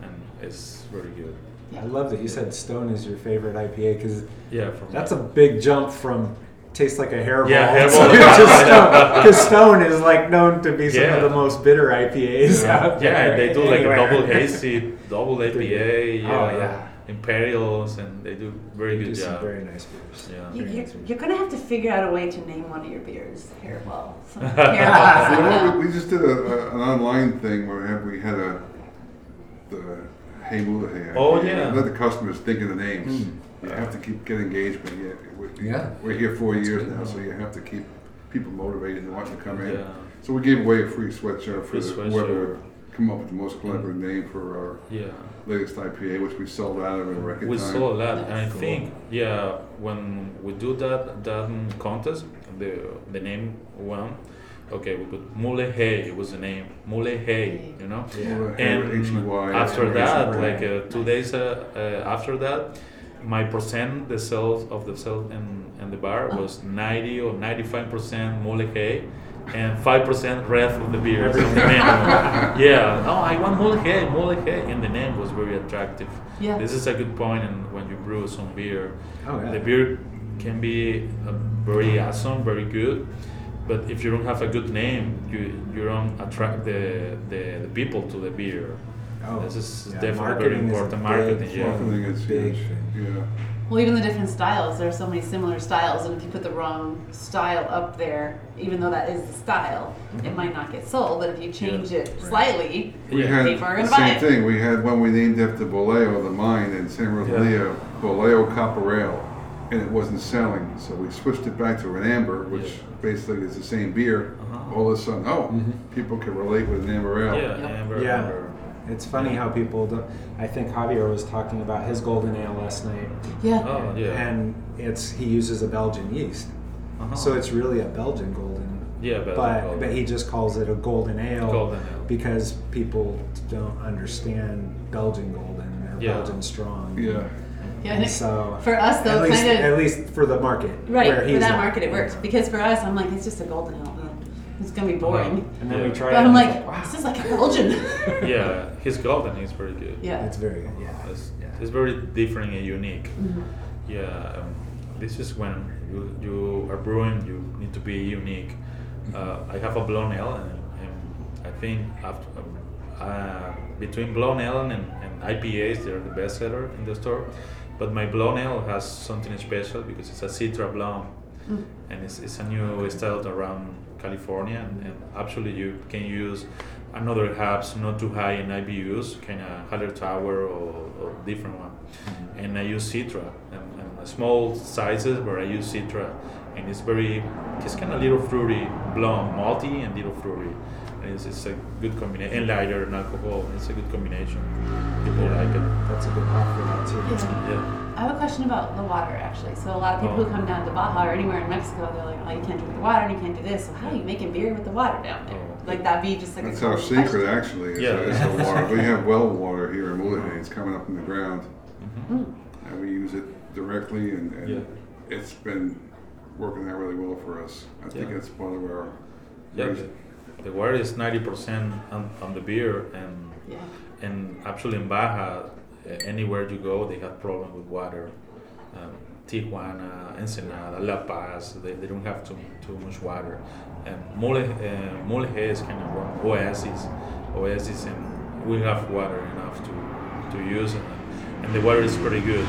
Speaker 1: and it's very good.
Speaker 5: I love that you said Stone is your favorite IPA because
Speaker 1: Yeah, for me.
Speaker 5: that's a big jump from tastes like a hairball.
Speaker 1: Yeah, hairball.
Speaker 5: to Stone. Because Stone is like known to be some
Speaker 1: Yeah.
Speaker 5: of the most bitter IPAs
Speaker 3: Yeah.
Speaker 5: out there.
Speaker 1: Yeah, and they do like a
Speaker 5: anywhere.
Speaker 1: double hazy, double IPA, yeah,
Speaker 5: Oh, yeah.
Speaker 1: Imperials, and they do very
Speaker 5: They
Speaker 1: good
Speaker 5: do some
Speaker 1: job.
Speaker 5: very nice beers.
Speaker 1: Yeah.
Speaker 4: You, you're,
Speaker 5: nice beers.
Speaker 4: you're gonna have to figure out a way to name one of your beers Hairball. Some
Speaker 3: You
Speaker 4: Hairball.
Speaker 3: know, we, we just did a, a, an online thing where we had, we had a the Hey Mula
Speaker 1: Oh, yeah.
Speaker 3: Let the customers think of the names.
Speaker 5: Mm.
Speaker 3: You have to keep get engagement. Yeah, we,
Speaker 5: Yeah.
Speaker 3: We're here four
Speaker 5: That's
Speaker 3: years
Speaker 5: good.
Speaker 3: now, so you have to keep people motivated and wanting to come in.
Speaker 1: Yeah.
Speaker 3: So we gave away a free sweatshirt for
Speaker 1: Free
Speaker 3: the,
Speaker 1: sweatshirt.
Speaker 3: whoever come up with the most clever name for our
Speaker 1: Yeah.
Speaker 3: latest IPA, which we sold out of in record
Speaker 1: We
Speaker 3: time.
Speaker 1: saw a lot, and I
Speaker 4: Nice.
Speaker 1: think yeah, when we do that that contest, the the name one. Okay, we put Mule Hey It was the name Mule Hey, you know.
Speaker 3: Mula,
Speaker 1: And
Speaker 3: H-E-Y,
Speaker 1: after that,
Speaker 3: H-E-Y.
Speaker 1: like uh, two days uh, uh, after that, my percent the sales of the sales and, in the bar was 90 or 95 percent Mule Hey. And five percent rest of the beer. on the menu. yeah. Oh, I want mole hey, mole hey, and the name was very attractive.
Speaker 4: Yeah.
Speaker 1: This is a good point in when you brew some beer.
Speaker 5: Oh, yeah.
Speaker 1: The beer can be uh, very awesome, very good, but if you don't have a good name, you you don't attract the the, the people to the beer.
Speaker 5: Oh,
Speaker 1: This is
Speaker 5: yeah,
Speaker 1: definitely very
Speaker 5: marketing is a
Speaker 1: important.
Speaker 5: big
Speaker 1: Marketing, yeah.
Speaker 3: Marketing is huge. Yeah.
Speaker 4: Well, even the different styles. There are so many similar styles, and if you put the wrong style up there, even though that is the style, it might not get sold. But if you change it slightly,
Speaker 3: We
Speaker 1: Yeah.
Speaker 3: had
Speaker 4: People are gonna buy
Speaker 3: same thing. We had one we named after Boleo, the mine in San Rosalia, Boleo Copper Ale, and it wasn't selling. So we switched it back to an amber, which
Speaker 1: Yeah.
Speaker 3: basically is the same beer.
Speaker 1: Uh-huh.
Speaker 3: All of a sudden, oh,
Speaker 5: Mhm.
Speaker 3: people can relate with an amber ale.
Speaker 1: Yeah,
Speaker 4: Yep.
Speaker 1: amber,
Speaker 5: Yeah.
Speaker 1: amber.
Speaker 5: It's funny how people. Do, I think Javier was talking about his golden ale last night,
Speaker 4: yeah,
Speaker 1: Oh yeah.
Speaker 5: and it's he uses a Belgian yeast,
Speaker 1: Uh-huh.
Speaker 5: so it's really a Belgian golden.
Speaker 1: yeah, but,
Speaker 5: But but he just calls it a golden ale
Speaker 1: Golden ale.
Speaker 5: because people don't understand Belgian golden or
Speaker 1: Yeah.
Speaker 5: Belgian strong.
Speaker 3: Yeah.
Speaker 4: yeah. And
Speaker 5: So
Speaker 4: for us, though,
Speaker 5: at least
Speaker 4: of
Speaker 5: at least for the market,
Speaker 4: right
Speaker 5: where
Speaker 4: for that
Speaker 5: at.
Speaker 4: market, it works because for us, I'm like, it's just a golden ale. Man. It's gonna be boring.
Speaker 5: And then
Speaker 1: Yeah.
Speaker 5: we try
Speaker 4: But
Speaker 5: it.
Speaker 4: I'm
Speaker 5: and
Speaker 4: like,
Speaker 5: it's wow,
Speaker 4: this is like a Belgian.
Speaker 1: yeah, his golden is very good.
Speaker 4: yeah.
Speaker 5: it's very good. Yeah,
Speaker 1: It's,
Speaker 5: yeah.
Speaker 1: it's very different and unique.
Speaker 4: Mhm.
Speaker 1: Yeah, um, this is when you, you are brewing, you need to be unique. Uh, I have a blonde ale, and, and I think after, um, uh, between blonde ale and, and IPAs, they're the best seller in the store. But my blonde ale has something special because it's a Citra blonde,
Speaker 4: Mm.
Speaker 1: and it's, it's a new style around California. And, and actually, you can use another hops not too high in IBUs, kind of Hallertau or, or different one. And I use Citra and, and small sizes but I use Citra, and it's very, it's kind of little fruity, blonde, malty, and little fruity. And it's, it's a good combination, and lighter in alcohol. It's a good combination. People like it.
Speaker 5: That's a good pop for that too.
Speaker 4: Yeah.
Speaker 1: Yeah.
Speaker 4: I have a question about the water actually. So a lot of people
Speaker 1: Oh.
Speaker 4: who come down to Baja or anywhere in Mexico, they're like, oh, you can't drink the water and you can't do this. So how are you making beer with the water down there?
Speaker 1: Oh.
Speaker 4: Like that be just like
Speaker 3: That's
Speaker 4: a
Speaker 3: our
Speaker 4: cool
Speaker 3: secret,
Speaker 4: question.
Speaker 3: actually. Is,
Speaker 1: Yeah.
Speaker 3: the, is the water. We have well water here in Mulegé. It's coming up from the ground,
Speaker 1: Mhm.
Speaker 4: Mm.
Speaker 3: and we use it directly, and, and
Speaker 1: Yeah.
Speaker 3: it's been working out really well for us. I think
Speaker 1: Yeah.
Speaker 3: that's part of our.
Speaker 1: Yeah, the, the water is 90% on, on the beer, and
Speaker 4: Yeah.
Speaker 1: and actually in Baja, anywhere you go, they have problem with water. Um, Tijuana, Ensenada, La Paz, they, they don't have too, too much water. And Mole, uh, Mulegé is kind of one oasis, oasis, and we have water enough to, to use, and, and the water is pretty good.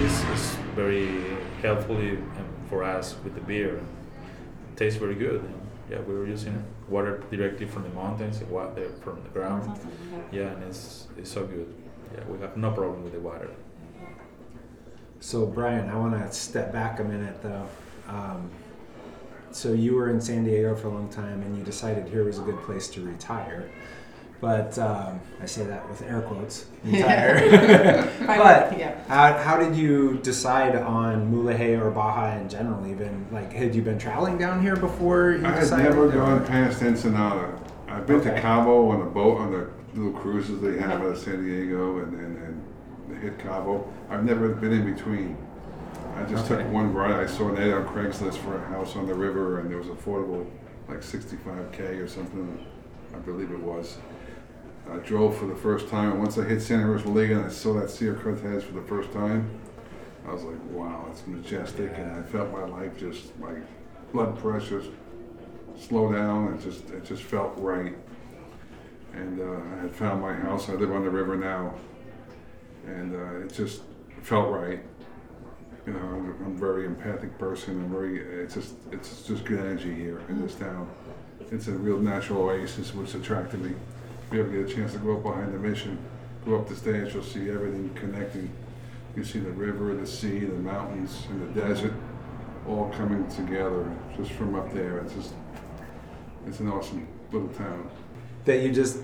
Speaker 1: It's, it's very helpful um, for us with the beer. It tastes very good. And yeah, we were using water directly from the mountains, water from the ground.
Speaker 4: awesome. Yeah.
Speaker 1: Yeah, and it's it's so good. Yeah, we have no problem with the water.
Speaker 5: So Brian, I want to step back a minute though. Um, so you were in San Diego for a long time, and you decided here was a good place to retire. But um, I say that with air quotes. Retire. but
Speaker 4: yeah.
Speaker 5: how, how did you decide on Mulegé or Baja in general? Even like, had you been traveling down here before? You
Speaker 3: I had never
Speaker 5: or-
Speaker 3: gone past Ensenada. I've been to Cabo on a boat on the little cruises they have out of San Diego, and and, and hit Cabo. I've never been in between. I just
Speaker 5: Okay.
Speaker 3: took one ride. I saw an ad on Craigslist for a house on the river, and there was affordable, like 65k or something. I believe it was. I drove for the first time, and once I hit Santa Rosalia and I saw that Sea of Cortez for the first time, I was like, wow, it's majestic, and I felt my life just, my blood pressure slow down, it just, it just felt right. And uh, I had found my house, I live on the river now, and uh, it just felt right. You know, I'm, I'm a very empathic person, I'm very, it's just, it's just good energy here in this town. It's a real natural oasis, which attracted me. If you ever get a chance to go up behind the mission, go up the stairs, you'll see everything connecting. You see the river, the sea, the mountains, and the desert, all coming together just from up there. It's just, it's an awesome little town.
Speaker 5: That you just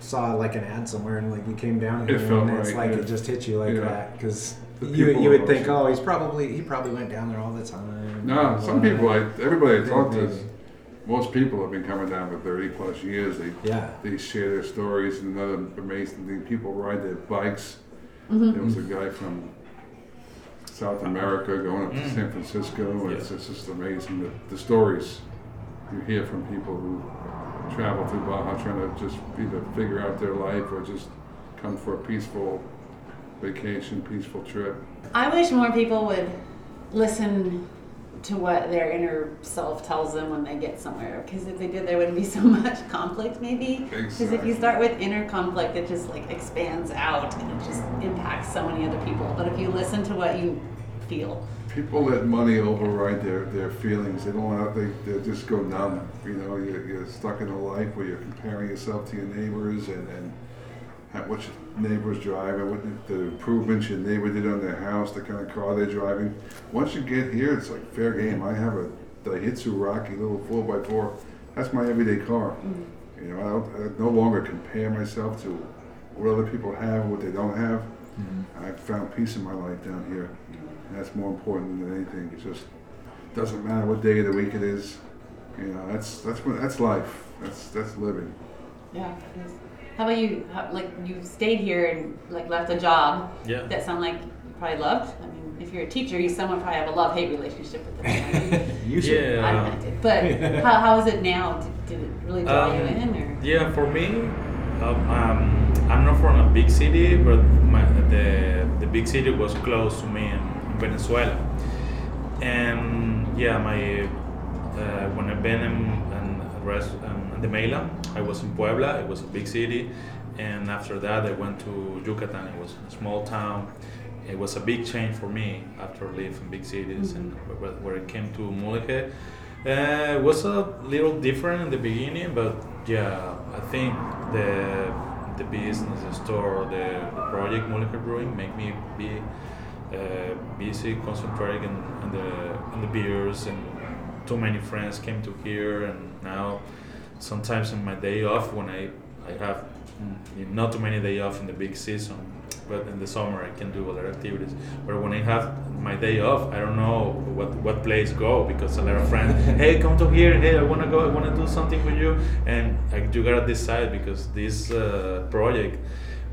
Speaker 5: saw like an ad somewhere and like you came down here
Speaker 3: It felt
Speaker 5: and it's
Speaker 3: right,
Speaker 5: like
Speaker 3: yeah.
Speaker 5: it just hit you like
Speaker 3: Yeah.
Speaker 5: that because you, you would think oh he's probably he probably went down there all the time.
Speaker 3: No, some people, I, everybody I talk to, most people have been coming down for 30 plus years. They,
Speaker 5: Yeah.
Speaker 3: they share their stories, and another amazing thing, people ride their bikes.
Speaker 4: Mm-hmm.
Speaker 3: There was a guy from South America going up to
Speaker 1: Mm.
Speaker 3: San Francisco, and it's, it's just amazing the, the stories you hear from people who travel through Baja trying to just either figure out their life or just come for a peaceful vacation, peaceful trip.
Speaker 4: I wish more people would listen to what their inner self tells them when they get somewhere. Because if they did, there wouldn't be so much conflict, maybe. Because if you start with inner conflict, it just like expands out and it just impacts so many other people. But if you listen to what you feel,
Speaker 3: People let money override their, their feelings. They don't have, they, they just go numb. You know, you're, you're stuck in a life where you're comparing yourself to your neighbors and, and what your neighbors drive and what the, improvements your neighbor did on their house, the kind of car they're driving. Once you get here, it's like fair game. I have a Daihatsu Rocky little 4x4. That's my everyday car. Mm-hmm. You know, I, don't, I no longer compare myself to what other people have what they don't have. Mm-hmm. I found peace in my life down here. And that's more important than anything. It just doesn't matter what day of the week it is. You know, that's that's what that's life. That's that's living.
Speaker 4: yeah. How about you? How, like you stayed here and like left a job
Speaker 1: Yeah.
Speaker 4: that sound like you probably loved. I mean, if you're a teacher, you somewhat probably have a love-hate relationship with it.
Speaker 5: You should.
Speaker 1: Yeah.
Speaker 4: I don't know, but how, how is it now? Did, did it really draw you
Speaker 1: Um,
Speaker 4: in, or
Speaker 1: Yeah, for me, um, um, I'm not from a big city, but my, the the big city was close to me in, in Venezuela, and yeah, my uh, when I've been in, in, rest, um, in the Mela, I was in Puebla. It was a big city, and after that, I went to Yucatan. It was a small town. It was a big change for me after living in big cities, and where, where I came to Mulegé. Uh, it was a little different in the beginning, but yeah, I think the the business, the store, the, project Mulegé Brewing make me be busy, concentrating on, on the on the beers, and too many friends came to here, and now sometimes in my day off when I I have mm, not too many day off in the big season, but in the summer I can do other activities. But when I have my day off, I don't know what what place go because a lot of friends, hey, come to here, hey, I wanna go, I wanna do something with you, and like, you gotta decide because this uh, project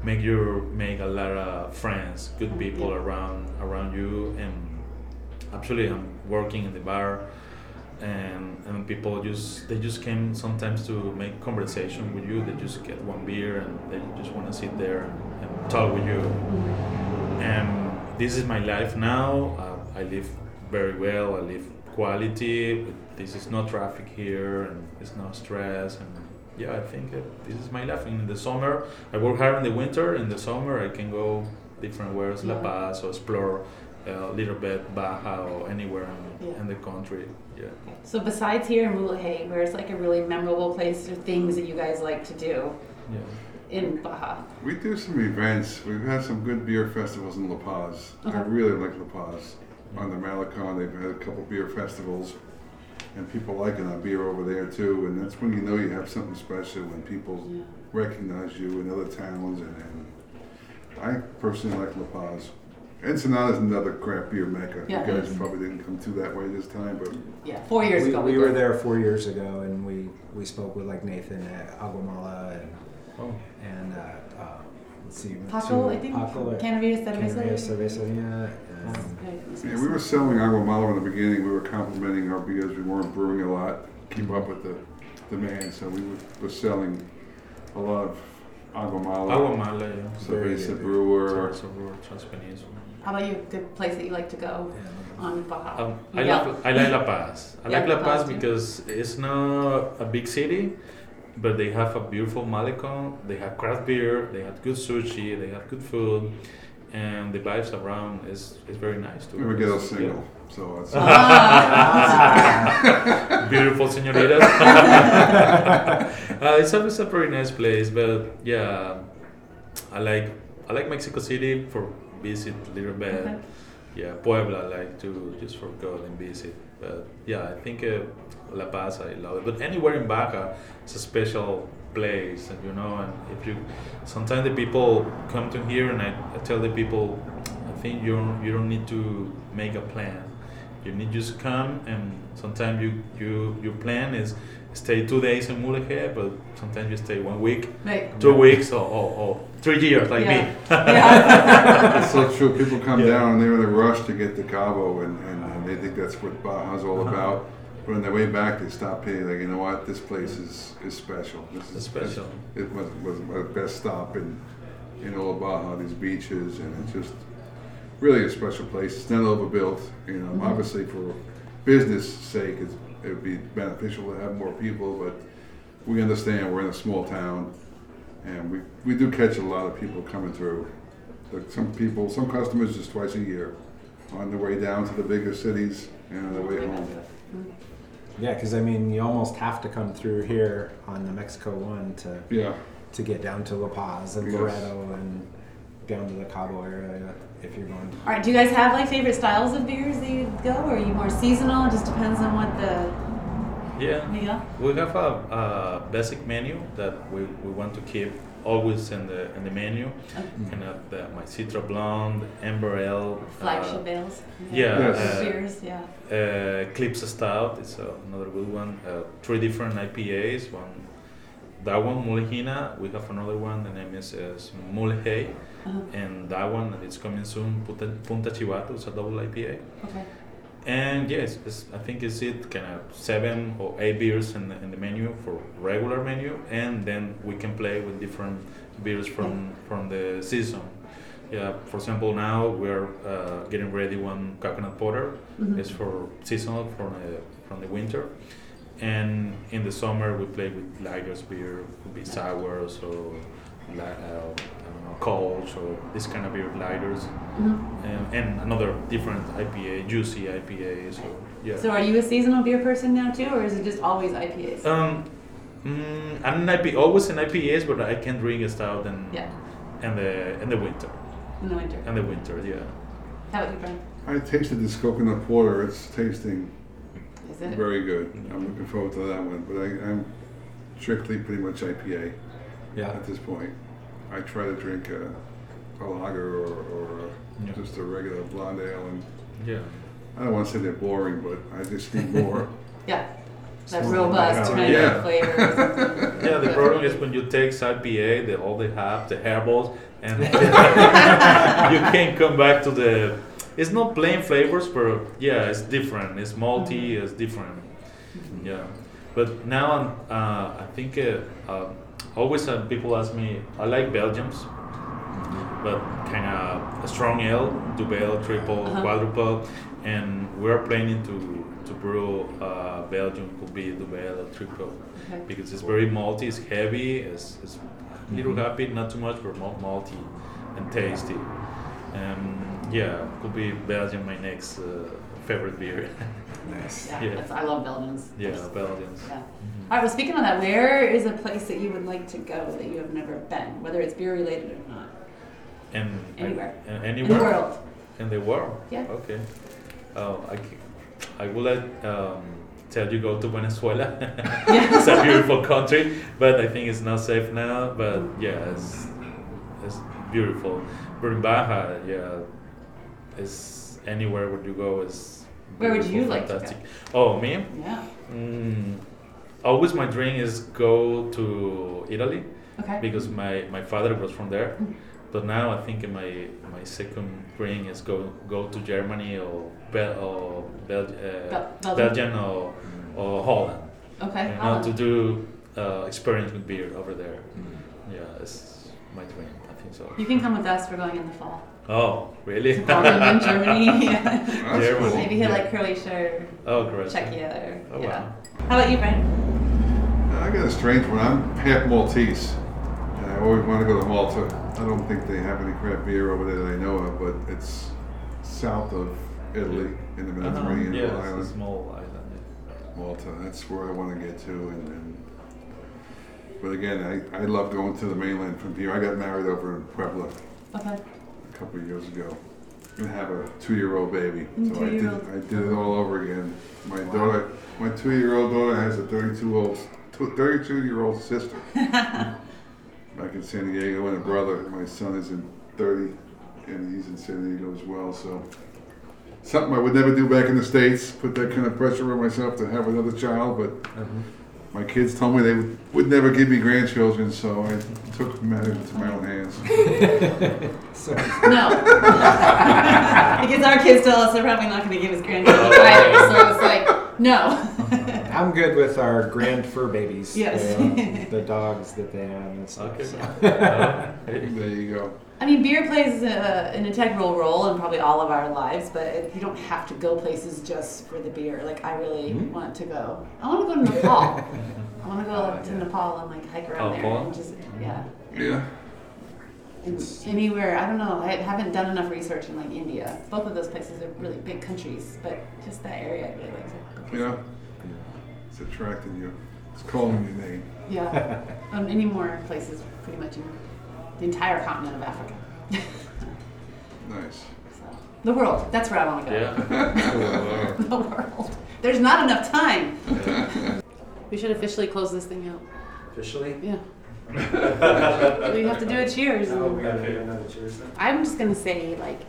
Speaker 1: make you make a lot of friends, good people around around you, and actually I'm working in the bar and and people just they just came sometimes to make conversation with you. They just get one beer and they just want to sit there and, talk with you. And this is my life now. Uh, I live very well. I live quality. This is no traffic here and it's no stress and yeah, I think uh, this is my life. In the summer, I work hard in the winter. In the summer, I can go different ways, La Paz, or explore a little bit Baja or anywhere in,
Speaker 4: Yeah.
Speaker 1: in the country. Yeah.
Speaker 4: so besides here in Mulegé, where's like a really memorable place or things that you guys like to do
Speaker 1: Yeah.
Speaker 4: in Baja?
Speaker 3: We do some events. We've had some good beer festivals in La Paz. I really like La Paz. On the Malecon, they've had a couple beer festivals, and people liking our beer over there too. And that's when you know you have something special when people
Speaker 4: Yeah.
Speaker 3: recognize you in other towns. And, and I personally like La Paz. Ensenada's another craft beer mecca.
Speaker 4: Yeah,
Speaker 3: you guys
Speaker 4: is.
Speaker 3: probably didn't come through that way this time, but
Speaker 4: Yeah, four years
Speaker 5: we,
Speaker 4: ago.
Speaker 5: we
Speaker 4: did.
Speaker 5: were there four years ago, and we, we spoke with like Nathan at Aguamala and
Speaker 1: Oh.
Speaker 5: and uh, uh, let's see,
Speaker 4: Paco,
Speaker 5: to
Speaker 4: I think.
Speaker 5: Paco at
Speaker 4: Canavitas
Speaker 5: Canneria
Speaker 4: Cerveza.
Speaker 5: Cerveceria, and
Speaker 3: Yeah, we were selling Aguamala in the beginning. We were complimenting our beers. We weren't brewing a lot, keep up with the demand. So we were, were selling a lot of Aguamala.
Speaker 1: Aguamala, yeah.
Speaker 3: Cerveza brewer.
Speaker 1: Cerveza brewer, Transpeninsula.
Speaker 6: How about you? Good place that you like to go on Baja?
Speaker 1: Um, I,
Speaker 6: Yeah.
Speaker 1: like, I like La Paz. I
Speaker 6: Yeah,
Speaker 1: like La
Speaker 6: La
Speaker 1: Paz
Speaker 6: Paz too.
Speaker 1: because it's not a big city, but they have a beautiful malecon. They have craft beer. They have good sushi. They have good food, and the vibes around is is very nice too.
Speaker 3: We were get single, so it's.
Speaker 1: Yeah. Beautiful senoritas. uh, it's a, it's a very nice place, but yeah, I like I like Mexico City for visit a little bit.
Speaker 6: Okay.
Speaker 1: Yeah, Puebla I like to just for go and visit. But yeah, I think uh, La Paz I love it. But anywhere in Baja, it's a special place, and you know. And if you, sometimes the people come to here, and I, I tell the people, I think you don't, you don't need to make a plan. You need just come, and sometimes you you your plan is stay two days in Mulegé, but sometimes you stay one week,
Speaker 6: Right.
Speaker 1: two weeks, or, or, or three years like
Speaker 6: Yeah.
Speaker 1: me.
Speaker 6: Yeah.
Speaker 3: It's so true. People come
Speaker 1: Yeah.
Speaker 3: down and they're in a rush to get to Cabo, and, and, and they think that's what Baja's all
Speaker 1: Uh-huh.
Speaker 3: about. But on their way back, they stop here. Like, you know what? This place is, is special. This is
Speaker 1: It's special.
Speaker 3: It was, was my best stop in, in all of Baja, these beaches, and it's just really a special place. It's not overbuilt. You know,
Speaker 1: Mm-hmm.
Speaker 3: obviously for business sake, it would be beneficial to have more people, but we understand we're in a small town, and we, we do catch a lot of people coming through. Like some people, some customers just twice a year, on the way down to the bigger cities and on the way home.
Speaker 2: Yeah, because I mean, you almost have to come through here on the Mexico one to
Speaker 3: Yeah,
Speaker 2: to get down to La Paz and
Speaker 3: Yes.
Speaker 2: Loreto and down to the Cabo area if you're going.
Speaker 6: All right. Do you guys have like favorite styles of beers that you go, or are you more seasonal? It just depends on what the
Speaker 1: Yeah.
Speaker 6: yeah.
Speaker 1: We have a, a basic menu that we, we want to keep always in the in the menu. Kind of the, my Citra Blonde, Amber Ale,
Speaker 6: Flagship
Speaker 1: uh,
Speaker 6: ales.
Speaker 1: yeah,
Speaker 3: Yes.
Speaker 1: uh,
Speaker 6: beers. Yeah.
Speaker 1: uh, Eclipse Stout. It's uh, another good one. Uh, three different IPAs. One, that one Mulehina. We have another one. The name is uh, Mulehey,
Speaker 6: Uh-huh.
Speaker 1: and that one and it's coming soon. Punta, Punta Chivato. It's a double IPA.
Speaker 6: Okay.
Speaker 1: And yes, it's, I think it's it kind of seven or eight beers in the, in the menu for regular menu, and then we can play with different beers from from the season. Yeah, for example, now we're uh, getting ready one coconut porter.
Speaker 6: Mhm.
Speaker 1: It's for seasonal from the from the winter, and in the summer we play with lagers beer, could be sours or uh, I don't know, colds or this kind of beer lighters
Speaker 6: Mhm.
Speaker 1: and, and another different IPA, juicy IPAs. So yeah.
Speaker 6: So are you a seasonal beer person now too, or is it just always IPAs?
Speaker 1: um, mm, I'm an IP, always an IPAs, but I can drink a stout in,
Speaker 6: yeah.
Speaker 1: in the in the winter.
Speaker 6: In the winter.
Speaker 1: In the winter, yeah.
Speaker 6: How about you, Brian?
Speaker 3: I tasted this coconut porter. It's tasting
Speaker 6: Is it?
Speaker 3: very good. I'm looking forward to that one. But I, I'm strictly pretty much IPA
Speaker 2: Yeah.
Speaker 3: at this point. I try to drink a, a lager or, or a,
Speaker 1: Yeah.
Speaker 3: just a regular blonde ale, and
Speaker 1: Yeah.
Speaker 3: I don't want to say they're boring, but I just need more.
Speaker 6: Yeah. That
Speaker 2: Small
Speaker 6: robust
Speaker 2: amount.
Speaker 6: kind
Speaker 3: Yeah.
Speaker 6: of flavors.
Speaker 1: Yeah, the problem is when you take IPA, they all they have the herbals, and you can't come back to the. It's not plain flavors, but yeah, it's different. It's malty. It's different. Yeah, but now I'm, uh, I think uh, uh, always uh, people ask me. I like Belgians, but kind of a strong ale, double, triple,
Speaker 6: Uh-huh.
Speaker 1: quadruple, and we're planning to to brew uh, Belgium could be double or triple
Speaker 6: Okay.
Speaker 1: because it's very malty, it's heavy, it's, it's a little happy, not too much, but malty and tasty. Um, yeah, could be Belgium my next uh, favorite beer.
Speaker 2: Nice.
Speaker 6: Yeah,
Speaker 1: Yeah.
Speaker 6: I love Belgians.
Speaker 1: yeah, Belgians.
Speaker 6: Yeah. All right. Well, speaking of that, where is a place that you would like to go that you have never been, whether it's beer related or not?
Speaker 1: And
Speaker 6: Anywhere.
Speaker 1: uh,
Speaker 6: In the world.
Speaker 1: In the world.
Speaker 6: Yeah.
Speaker 1: Okay. I, I, I will let um, tell you go to Venezuela. it's a beautiful country, but I think it's not safe now. But yeah, it's it's beautiful. But in Baja, yeah, it's anywhere where you go is.
Speaker 6: Where would you like to go?
Speaker 1: Oh, me?
Speaker 6: Yeah.
Speaker 1: Mm, always my dream is go to Italy
Speaker 6: Okay.
Speaker 1: because my, my father was from there. But now I think my my second dream is go go to Germany or Bel or Bel- uh,
Speaker 6: Bel- Belgium.
Speaker 1: Or, or Holland.
Speaker 6: Okay.
Speaker 1: You know, to do uh, experience with beer over there. Yeah, it's my dream. I think so.
Speaker 6: You can come with us. We're going in the fall.
Speaker 1: Oh, really?
Speaker 6: Poland and Germany. yeah.
Speaker 3: That's
Speaker 1: Yeah,
Speaker 3: cool.
Speaker 6: Maybe hit like Croatia or
Speaker 1: oh, great.
Speaker 6: Czechia. Or,
Speaker 1: Oh,
Speaker 6: yeah.
Speaker 1: wow.
Speaker 6: How about you, Brian?
Speaker 3: I got a strange one. I'm half Maltese, and I always want to go to Malta. I don't think they have any craft beer over there that I know of, but it's south of Italy in the
Speaker 1: Uh-huh.
Speaker 3: Mediterranean
Speaker 1: Yeah, it's a
Speaker 3: island.
Speaker 1: small island. yeah.
Speaker 3: Malta. That's where I want to get to. And, and but again, I, I love going to the mainland from here. I got married over in Puebla
Speaker 6: Okay.
Speaker 3: A couple of years ago and have a two-year-old baby. So I did I did it all over again. My daughter, my two-year-old daughter has a 32-old, 32-year-old sister back in San Diego, and a brother. My son is in 30, and he's in San Diego as well. So something I would never do back in the states. Put that kind of pressure on myself to have another child, but mm-hmm. My kids told me they would, would never give me grandchildren, so I took matters into my own hands.
Speaker 2: So,
Speaker 6: No. because our kids tell us they're probably not going to give us grandchildren either. So it's like, no.
Speaker 2: I'm good with our grand fur babies.
Speaker 6: Yes.
Speaker 2: The, the dogs that they have and stuff.
Speaker 1: Okay.
Speaker 2: so.
Speaker 1: Uh, hey.
Speaker 3: There you go.
Speaker 6: I mean, beer plays a, an integral role in probably all of our lives, but it, you don't have to go places just for the beer. Like, I really want to go. I want to go to Nepal. I want to go to Nepal and like hike around there
Speaker 1: Nepal?
Speaker 6: and just yeah.
Speaker 3: Yeah.
Speaker 6: And anywhere, I don't know. I haven't done enough research in like India. Both of those places are really big countries, but just that area, I'd really like to.
Speaker 3: Yeah. It's attracting you. It's calling your name.
Speaker 6: Yeah. um, any more places, pretty much in the entire continent of Africa.
Speaker 3: Nice.
Speaker 6: so, the world. That's where I want to go.
Speaker 1: Yeah.
Speaker 6: The world. There's not enough time. we should officially close this thing out.
Speaker 2: Officially?
Speaker 6: Yeah. we have to do a cheers.
Speaker 2: Oh, we gotta do another cheers then?
Speaker 4: I'm just gonna say like,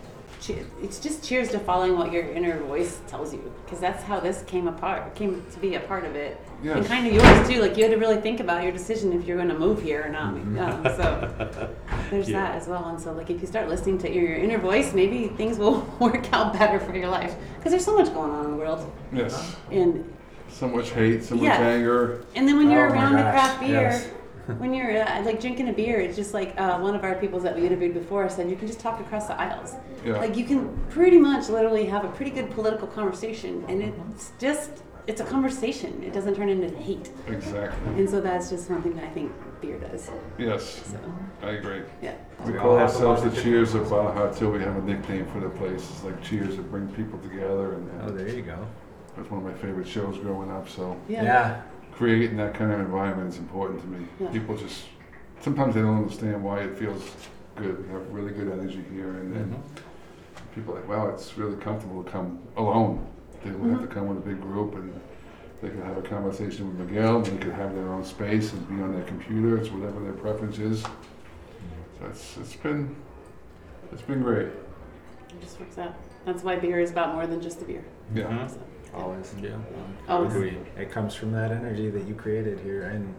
Speaker 4: che- it's just cheers to following what your inner voice tells you, because that's how this came apart, came to be a part of it, and kind of yours too. Like you had to really think about your decision if you're going to move here or not. Um, so there's
Speaker 1: Yeah.
Speaker 4: that as well. And so like if you start listening to your, inner voice, maybe things will work out better for your life, because there's so much going on in the world,
Speaker 3: Yes.
Speaker 4: and
Speaker 3: So much hate, so much
Speaker 4: Yeah.
Speaker 3: anger.
Speaker 4: and then when you're
Speaker 2: Oh
Speaker 4: around a craft beer,
Speaker 2: yes.
Speaker 4: when you're uh, like drinking a beer, it's just like uh, one of our people that we interviewed before said you can just talk across the aisles.
Speaker 3: Yeah.
Speaker 4: Like you can pretty much literally have a pretty good political conversation, and it's just it's a conversation. It doesn't turn into hate,
Speaker 3: Exactly.
Speaker 4: and so that's just one thing that I think beer does.
Speaker 3: Yes.
Speaker 4: So
Speaker 3: I agree.
Speaker 4: yeah,
Speaker 3: We
Speaker 2: We
Speaker 3: call
Speaker 2: all have to
Speaker 3: ourselves the. Cheers of Baja till we have a nickname for the place. It's like Cheers that bring people together, and
Speaker 2: Oh, there you go.
Speaker 3: that's one of my favorite shows growing up. So
Speaker 4: yeah,
Speaker 2: Yeah.
Speaker 3: creating that kind of environment is important to me.
Speaker 4: Yeah.
Speaker 3: People just sometimes they don't understand why it feels good. We have really good energy here, and, and mm-hmm. people are like, wow, it's really comfortable to come alone. They don't have to come with a big group, and they can have a conversation with Miguel. They could have their own space and be on their computer. It's whatever their preference is. So it's it's been it's been great.
Speaker 4: it just works out. That's why beer is about more than just the beer.
Speaker 3: Yeah.
Speaker 1: Mhm.
Speaker 4: So,
Speaker 2: Always.
Speaker 1: Yeah.
Speaker 4: Always.
Speaker 1: Agree.
Speaker 2: It comes from that energy that you created here, and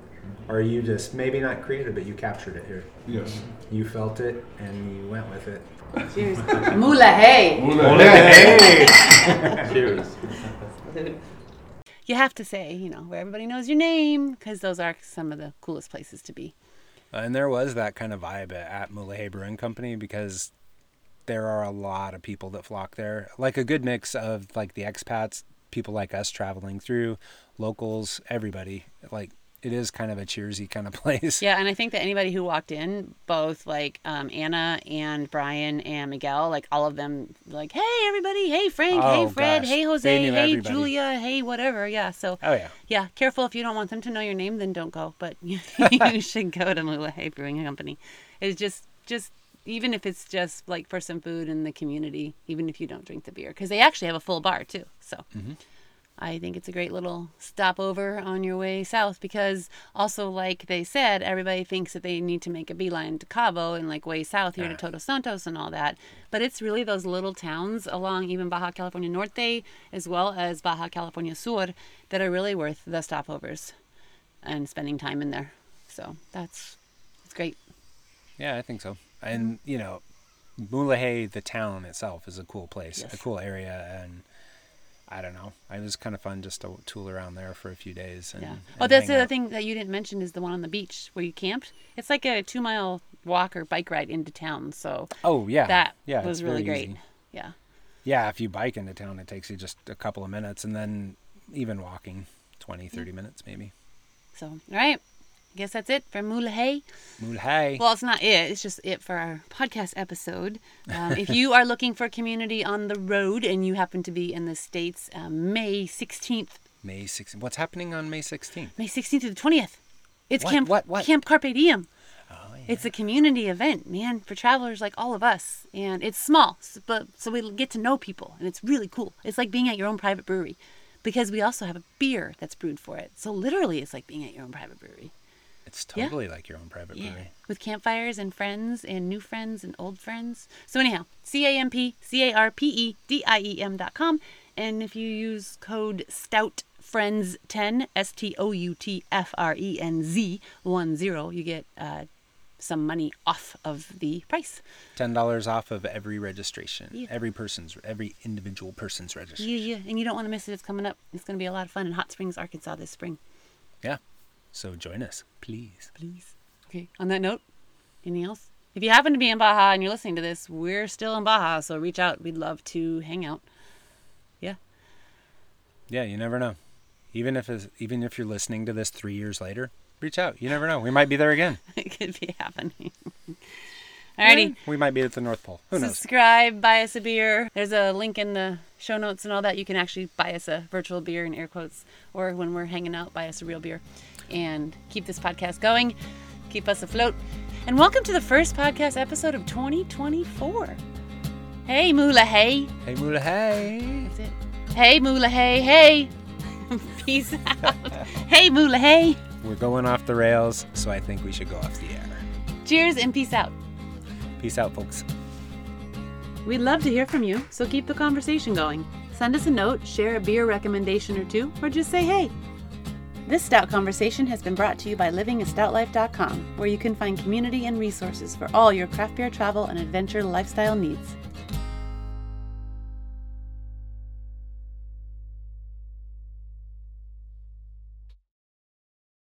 Speaker 2: or you just maybe not created, but you captured it here.
Speaker 3: Yes.
Speaker 2: You felt it and you went with it.
Speaker 4: Cheers, Mula Hey.
Speaker 1: Cheers.
Speaker 4: You have to say, you know, where everybody knows your name, because those are some of the coolest places to be.
Speaker 5: Uh, and there was that kind of vibe at, at Mulegé Brewing Company because there are a lot of people that flock there. Like a good mix of like the expats, people like us traveling through, locals, everybody. Like it is kind of a cheersy kind of place.
Speaker 4: Yeah, and I think that anybody who walked in, both like um, Anna and Brian and Miguel, like all of them, like, hey everybody, hey Frank,
Speaker 5: Oh,
Speaker 4: hey Fred,
Speaker 5: gosh.
Speaker 4: hey Jose, hey
Speaker 5: everybody.
Speaker 4: Julia, hey whatever. Yeah, so
Speaker 5: Oh yeah.
Speaker 4: yeah, careful if you don't want them to know your name, then don't go. But you should go to Mulegé Brewing Company. It's just, just even if it's just like for some food in the community, even if you don't drink the beer, because they actually have a full bar too. So. I think it's a great little stopover on your way south because also like they said, everybody thinks that they need to make a beeline to Cabo and like way south here to Todos Santos and all that. But it's really those little towns along even Baja California Norte as well as Baja California Sur that are really worth the stopovers and spending time in there. So that's it's great.
Speaker 5: Yeah, I think so. And you know, Mulegé, the town itself, is a cool place, a cool area, and I don't know. It was kind of fun just to tool around there for a few days. And,
Speaker 4: Yeah.
Speaker 5: and
Speaker 4: Oh, that's the other thing that you didn't mention is the one on the beach where you camped. It's like a two mile walk or bike ride into town. So
Speaker 5: Oh yeah,
Speaker 4: that
Speaker 5: yeah,
Speaker 4: was really great.
Speaker 5: easy.
Speaker 4: Yeah.
Speaker 5: Yeah, if you bike into town, it takes you just a couple of minutes, and then even walking, 20, 30 minutes maybe.
Speaker 4: So, all right. I guess that's it for Moulahay.
Speaker 5: Mulhay.
Speaker 4: Well, it's not it. It's just it for our podcast episode. Um, if you are looking for community on the road and you happen to be in the States, um, May 16th,
Speaker 5: May 16th. What's happening on May 16th?
Speaker 4: May 16th to the 20th, it's
Speaker 5: What?
Speaker 4: Camp,
Speaker 5: What? What?
Speaker 4: Camp Carpe Diem.
Speaker 5: Oh, yeah.
Speaker 4: It's a community event, man, for travelers like all of us. And it's small, but so we get to know people, and it's really cool. It's like being at your own private brewery because we also have a beer that's brewed for it. So literally, it's like being at your own private brewery.
Speaker 5: It's
Speaker 4: Yeah.
Speaker 5: totally like your own private
Speaker 4: Yeah.
Speaker 5: brewery.
Speaker 4: With campfires and friends and new friends and old friends. So anyhow, C A M P C A R P E D I E M dot com. And if you use code Stout Friends ten S T O U T F R E N Z one zero, you get uh, some money off of the price.
Speaker 5: Ten dollars off of every registration.
Speaker 4: Yeah.
Speaker 5: Every person's, every individual person's registration.
Speaker 4: Yeah, yeah. And you don't want to miss it. It's coming up. It's going to be a lot of fun in Hot Springs, Arkansas this spring.
Speaker 5: Yeah. So join us, please.
Speaker 4: Please. Okay. On that note, anything else? If you happen to be in Baja and you're listening to this, we're still in Baja, so reach out. We'd love to hang out. Yeah.
Speaker 5: Yeah, you never know. Even if it's, even if you're listening to this three years later, reach out. You never know. We might be there again.
Speaker 4: it could be happening. Alrighty.
Speaker 5: We might be at the North Pole. Who knows?
Speaker 4: Subscribe, buy us a beer. There's a link in the show notes and all that. You can actually buy us a virtual beer in air quotes, or when we're hanging out, buy us a real beer, and keep this podcast going. Keep us afloat. And welcome to the first podcast episode of 2024. Hey, Moolah, hey.
Speaker 5: Hey, Mula, hey.
Speaker 4: That's it. Hey, Moolah, hey, hey. Peace out. hey, Moolah, hey.
Speaker 5: We're going off the rails, so I think we should go off the air.
Speaker 4: Cheers and peace out.
Speaker 5: Peace out, folks.
Speaker 4: We'd love to hear from you, so keep the conversation going. Send us a note, share a beer recommendation or two, or just say hey. This Stout Conversation has been brought to you by livingastoutlife.com, where you can find community and resources for all your craft beer travel and adventure lifestyle needs.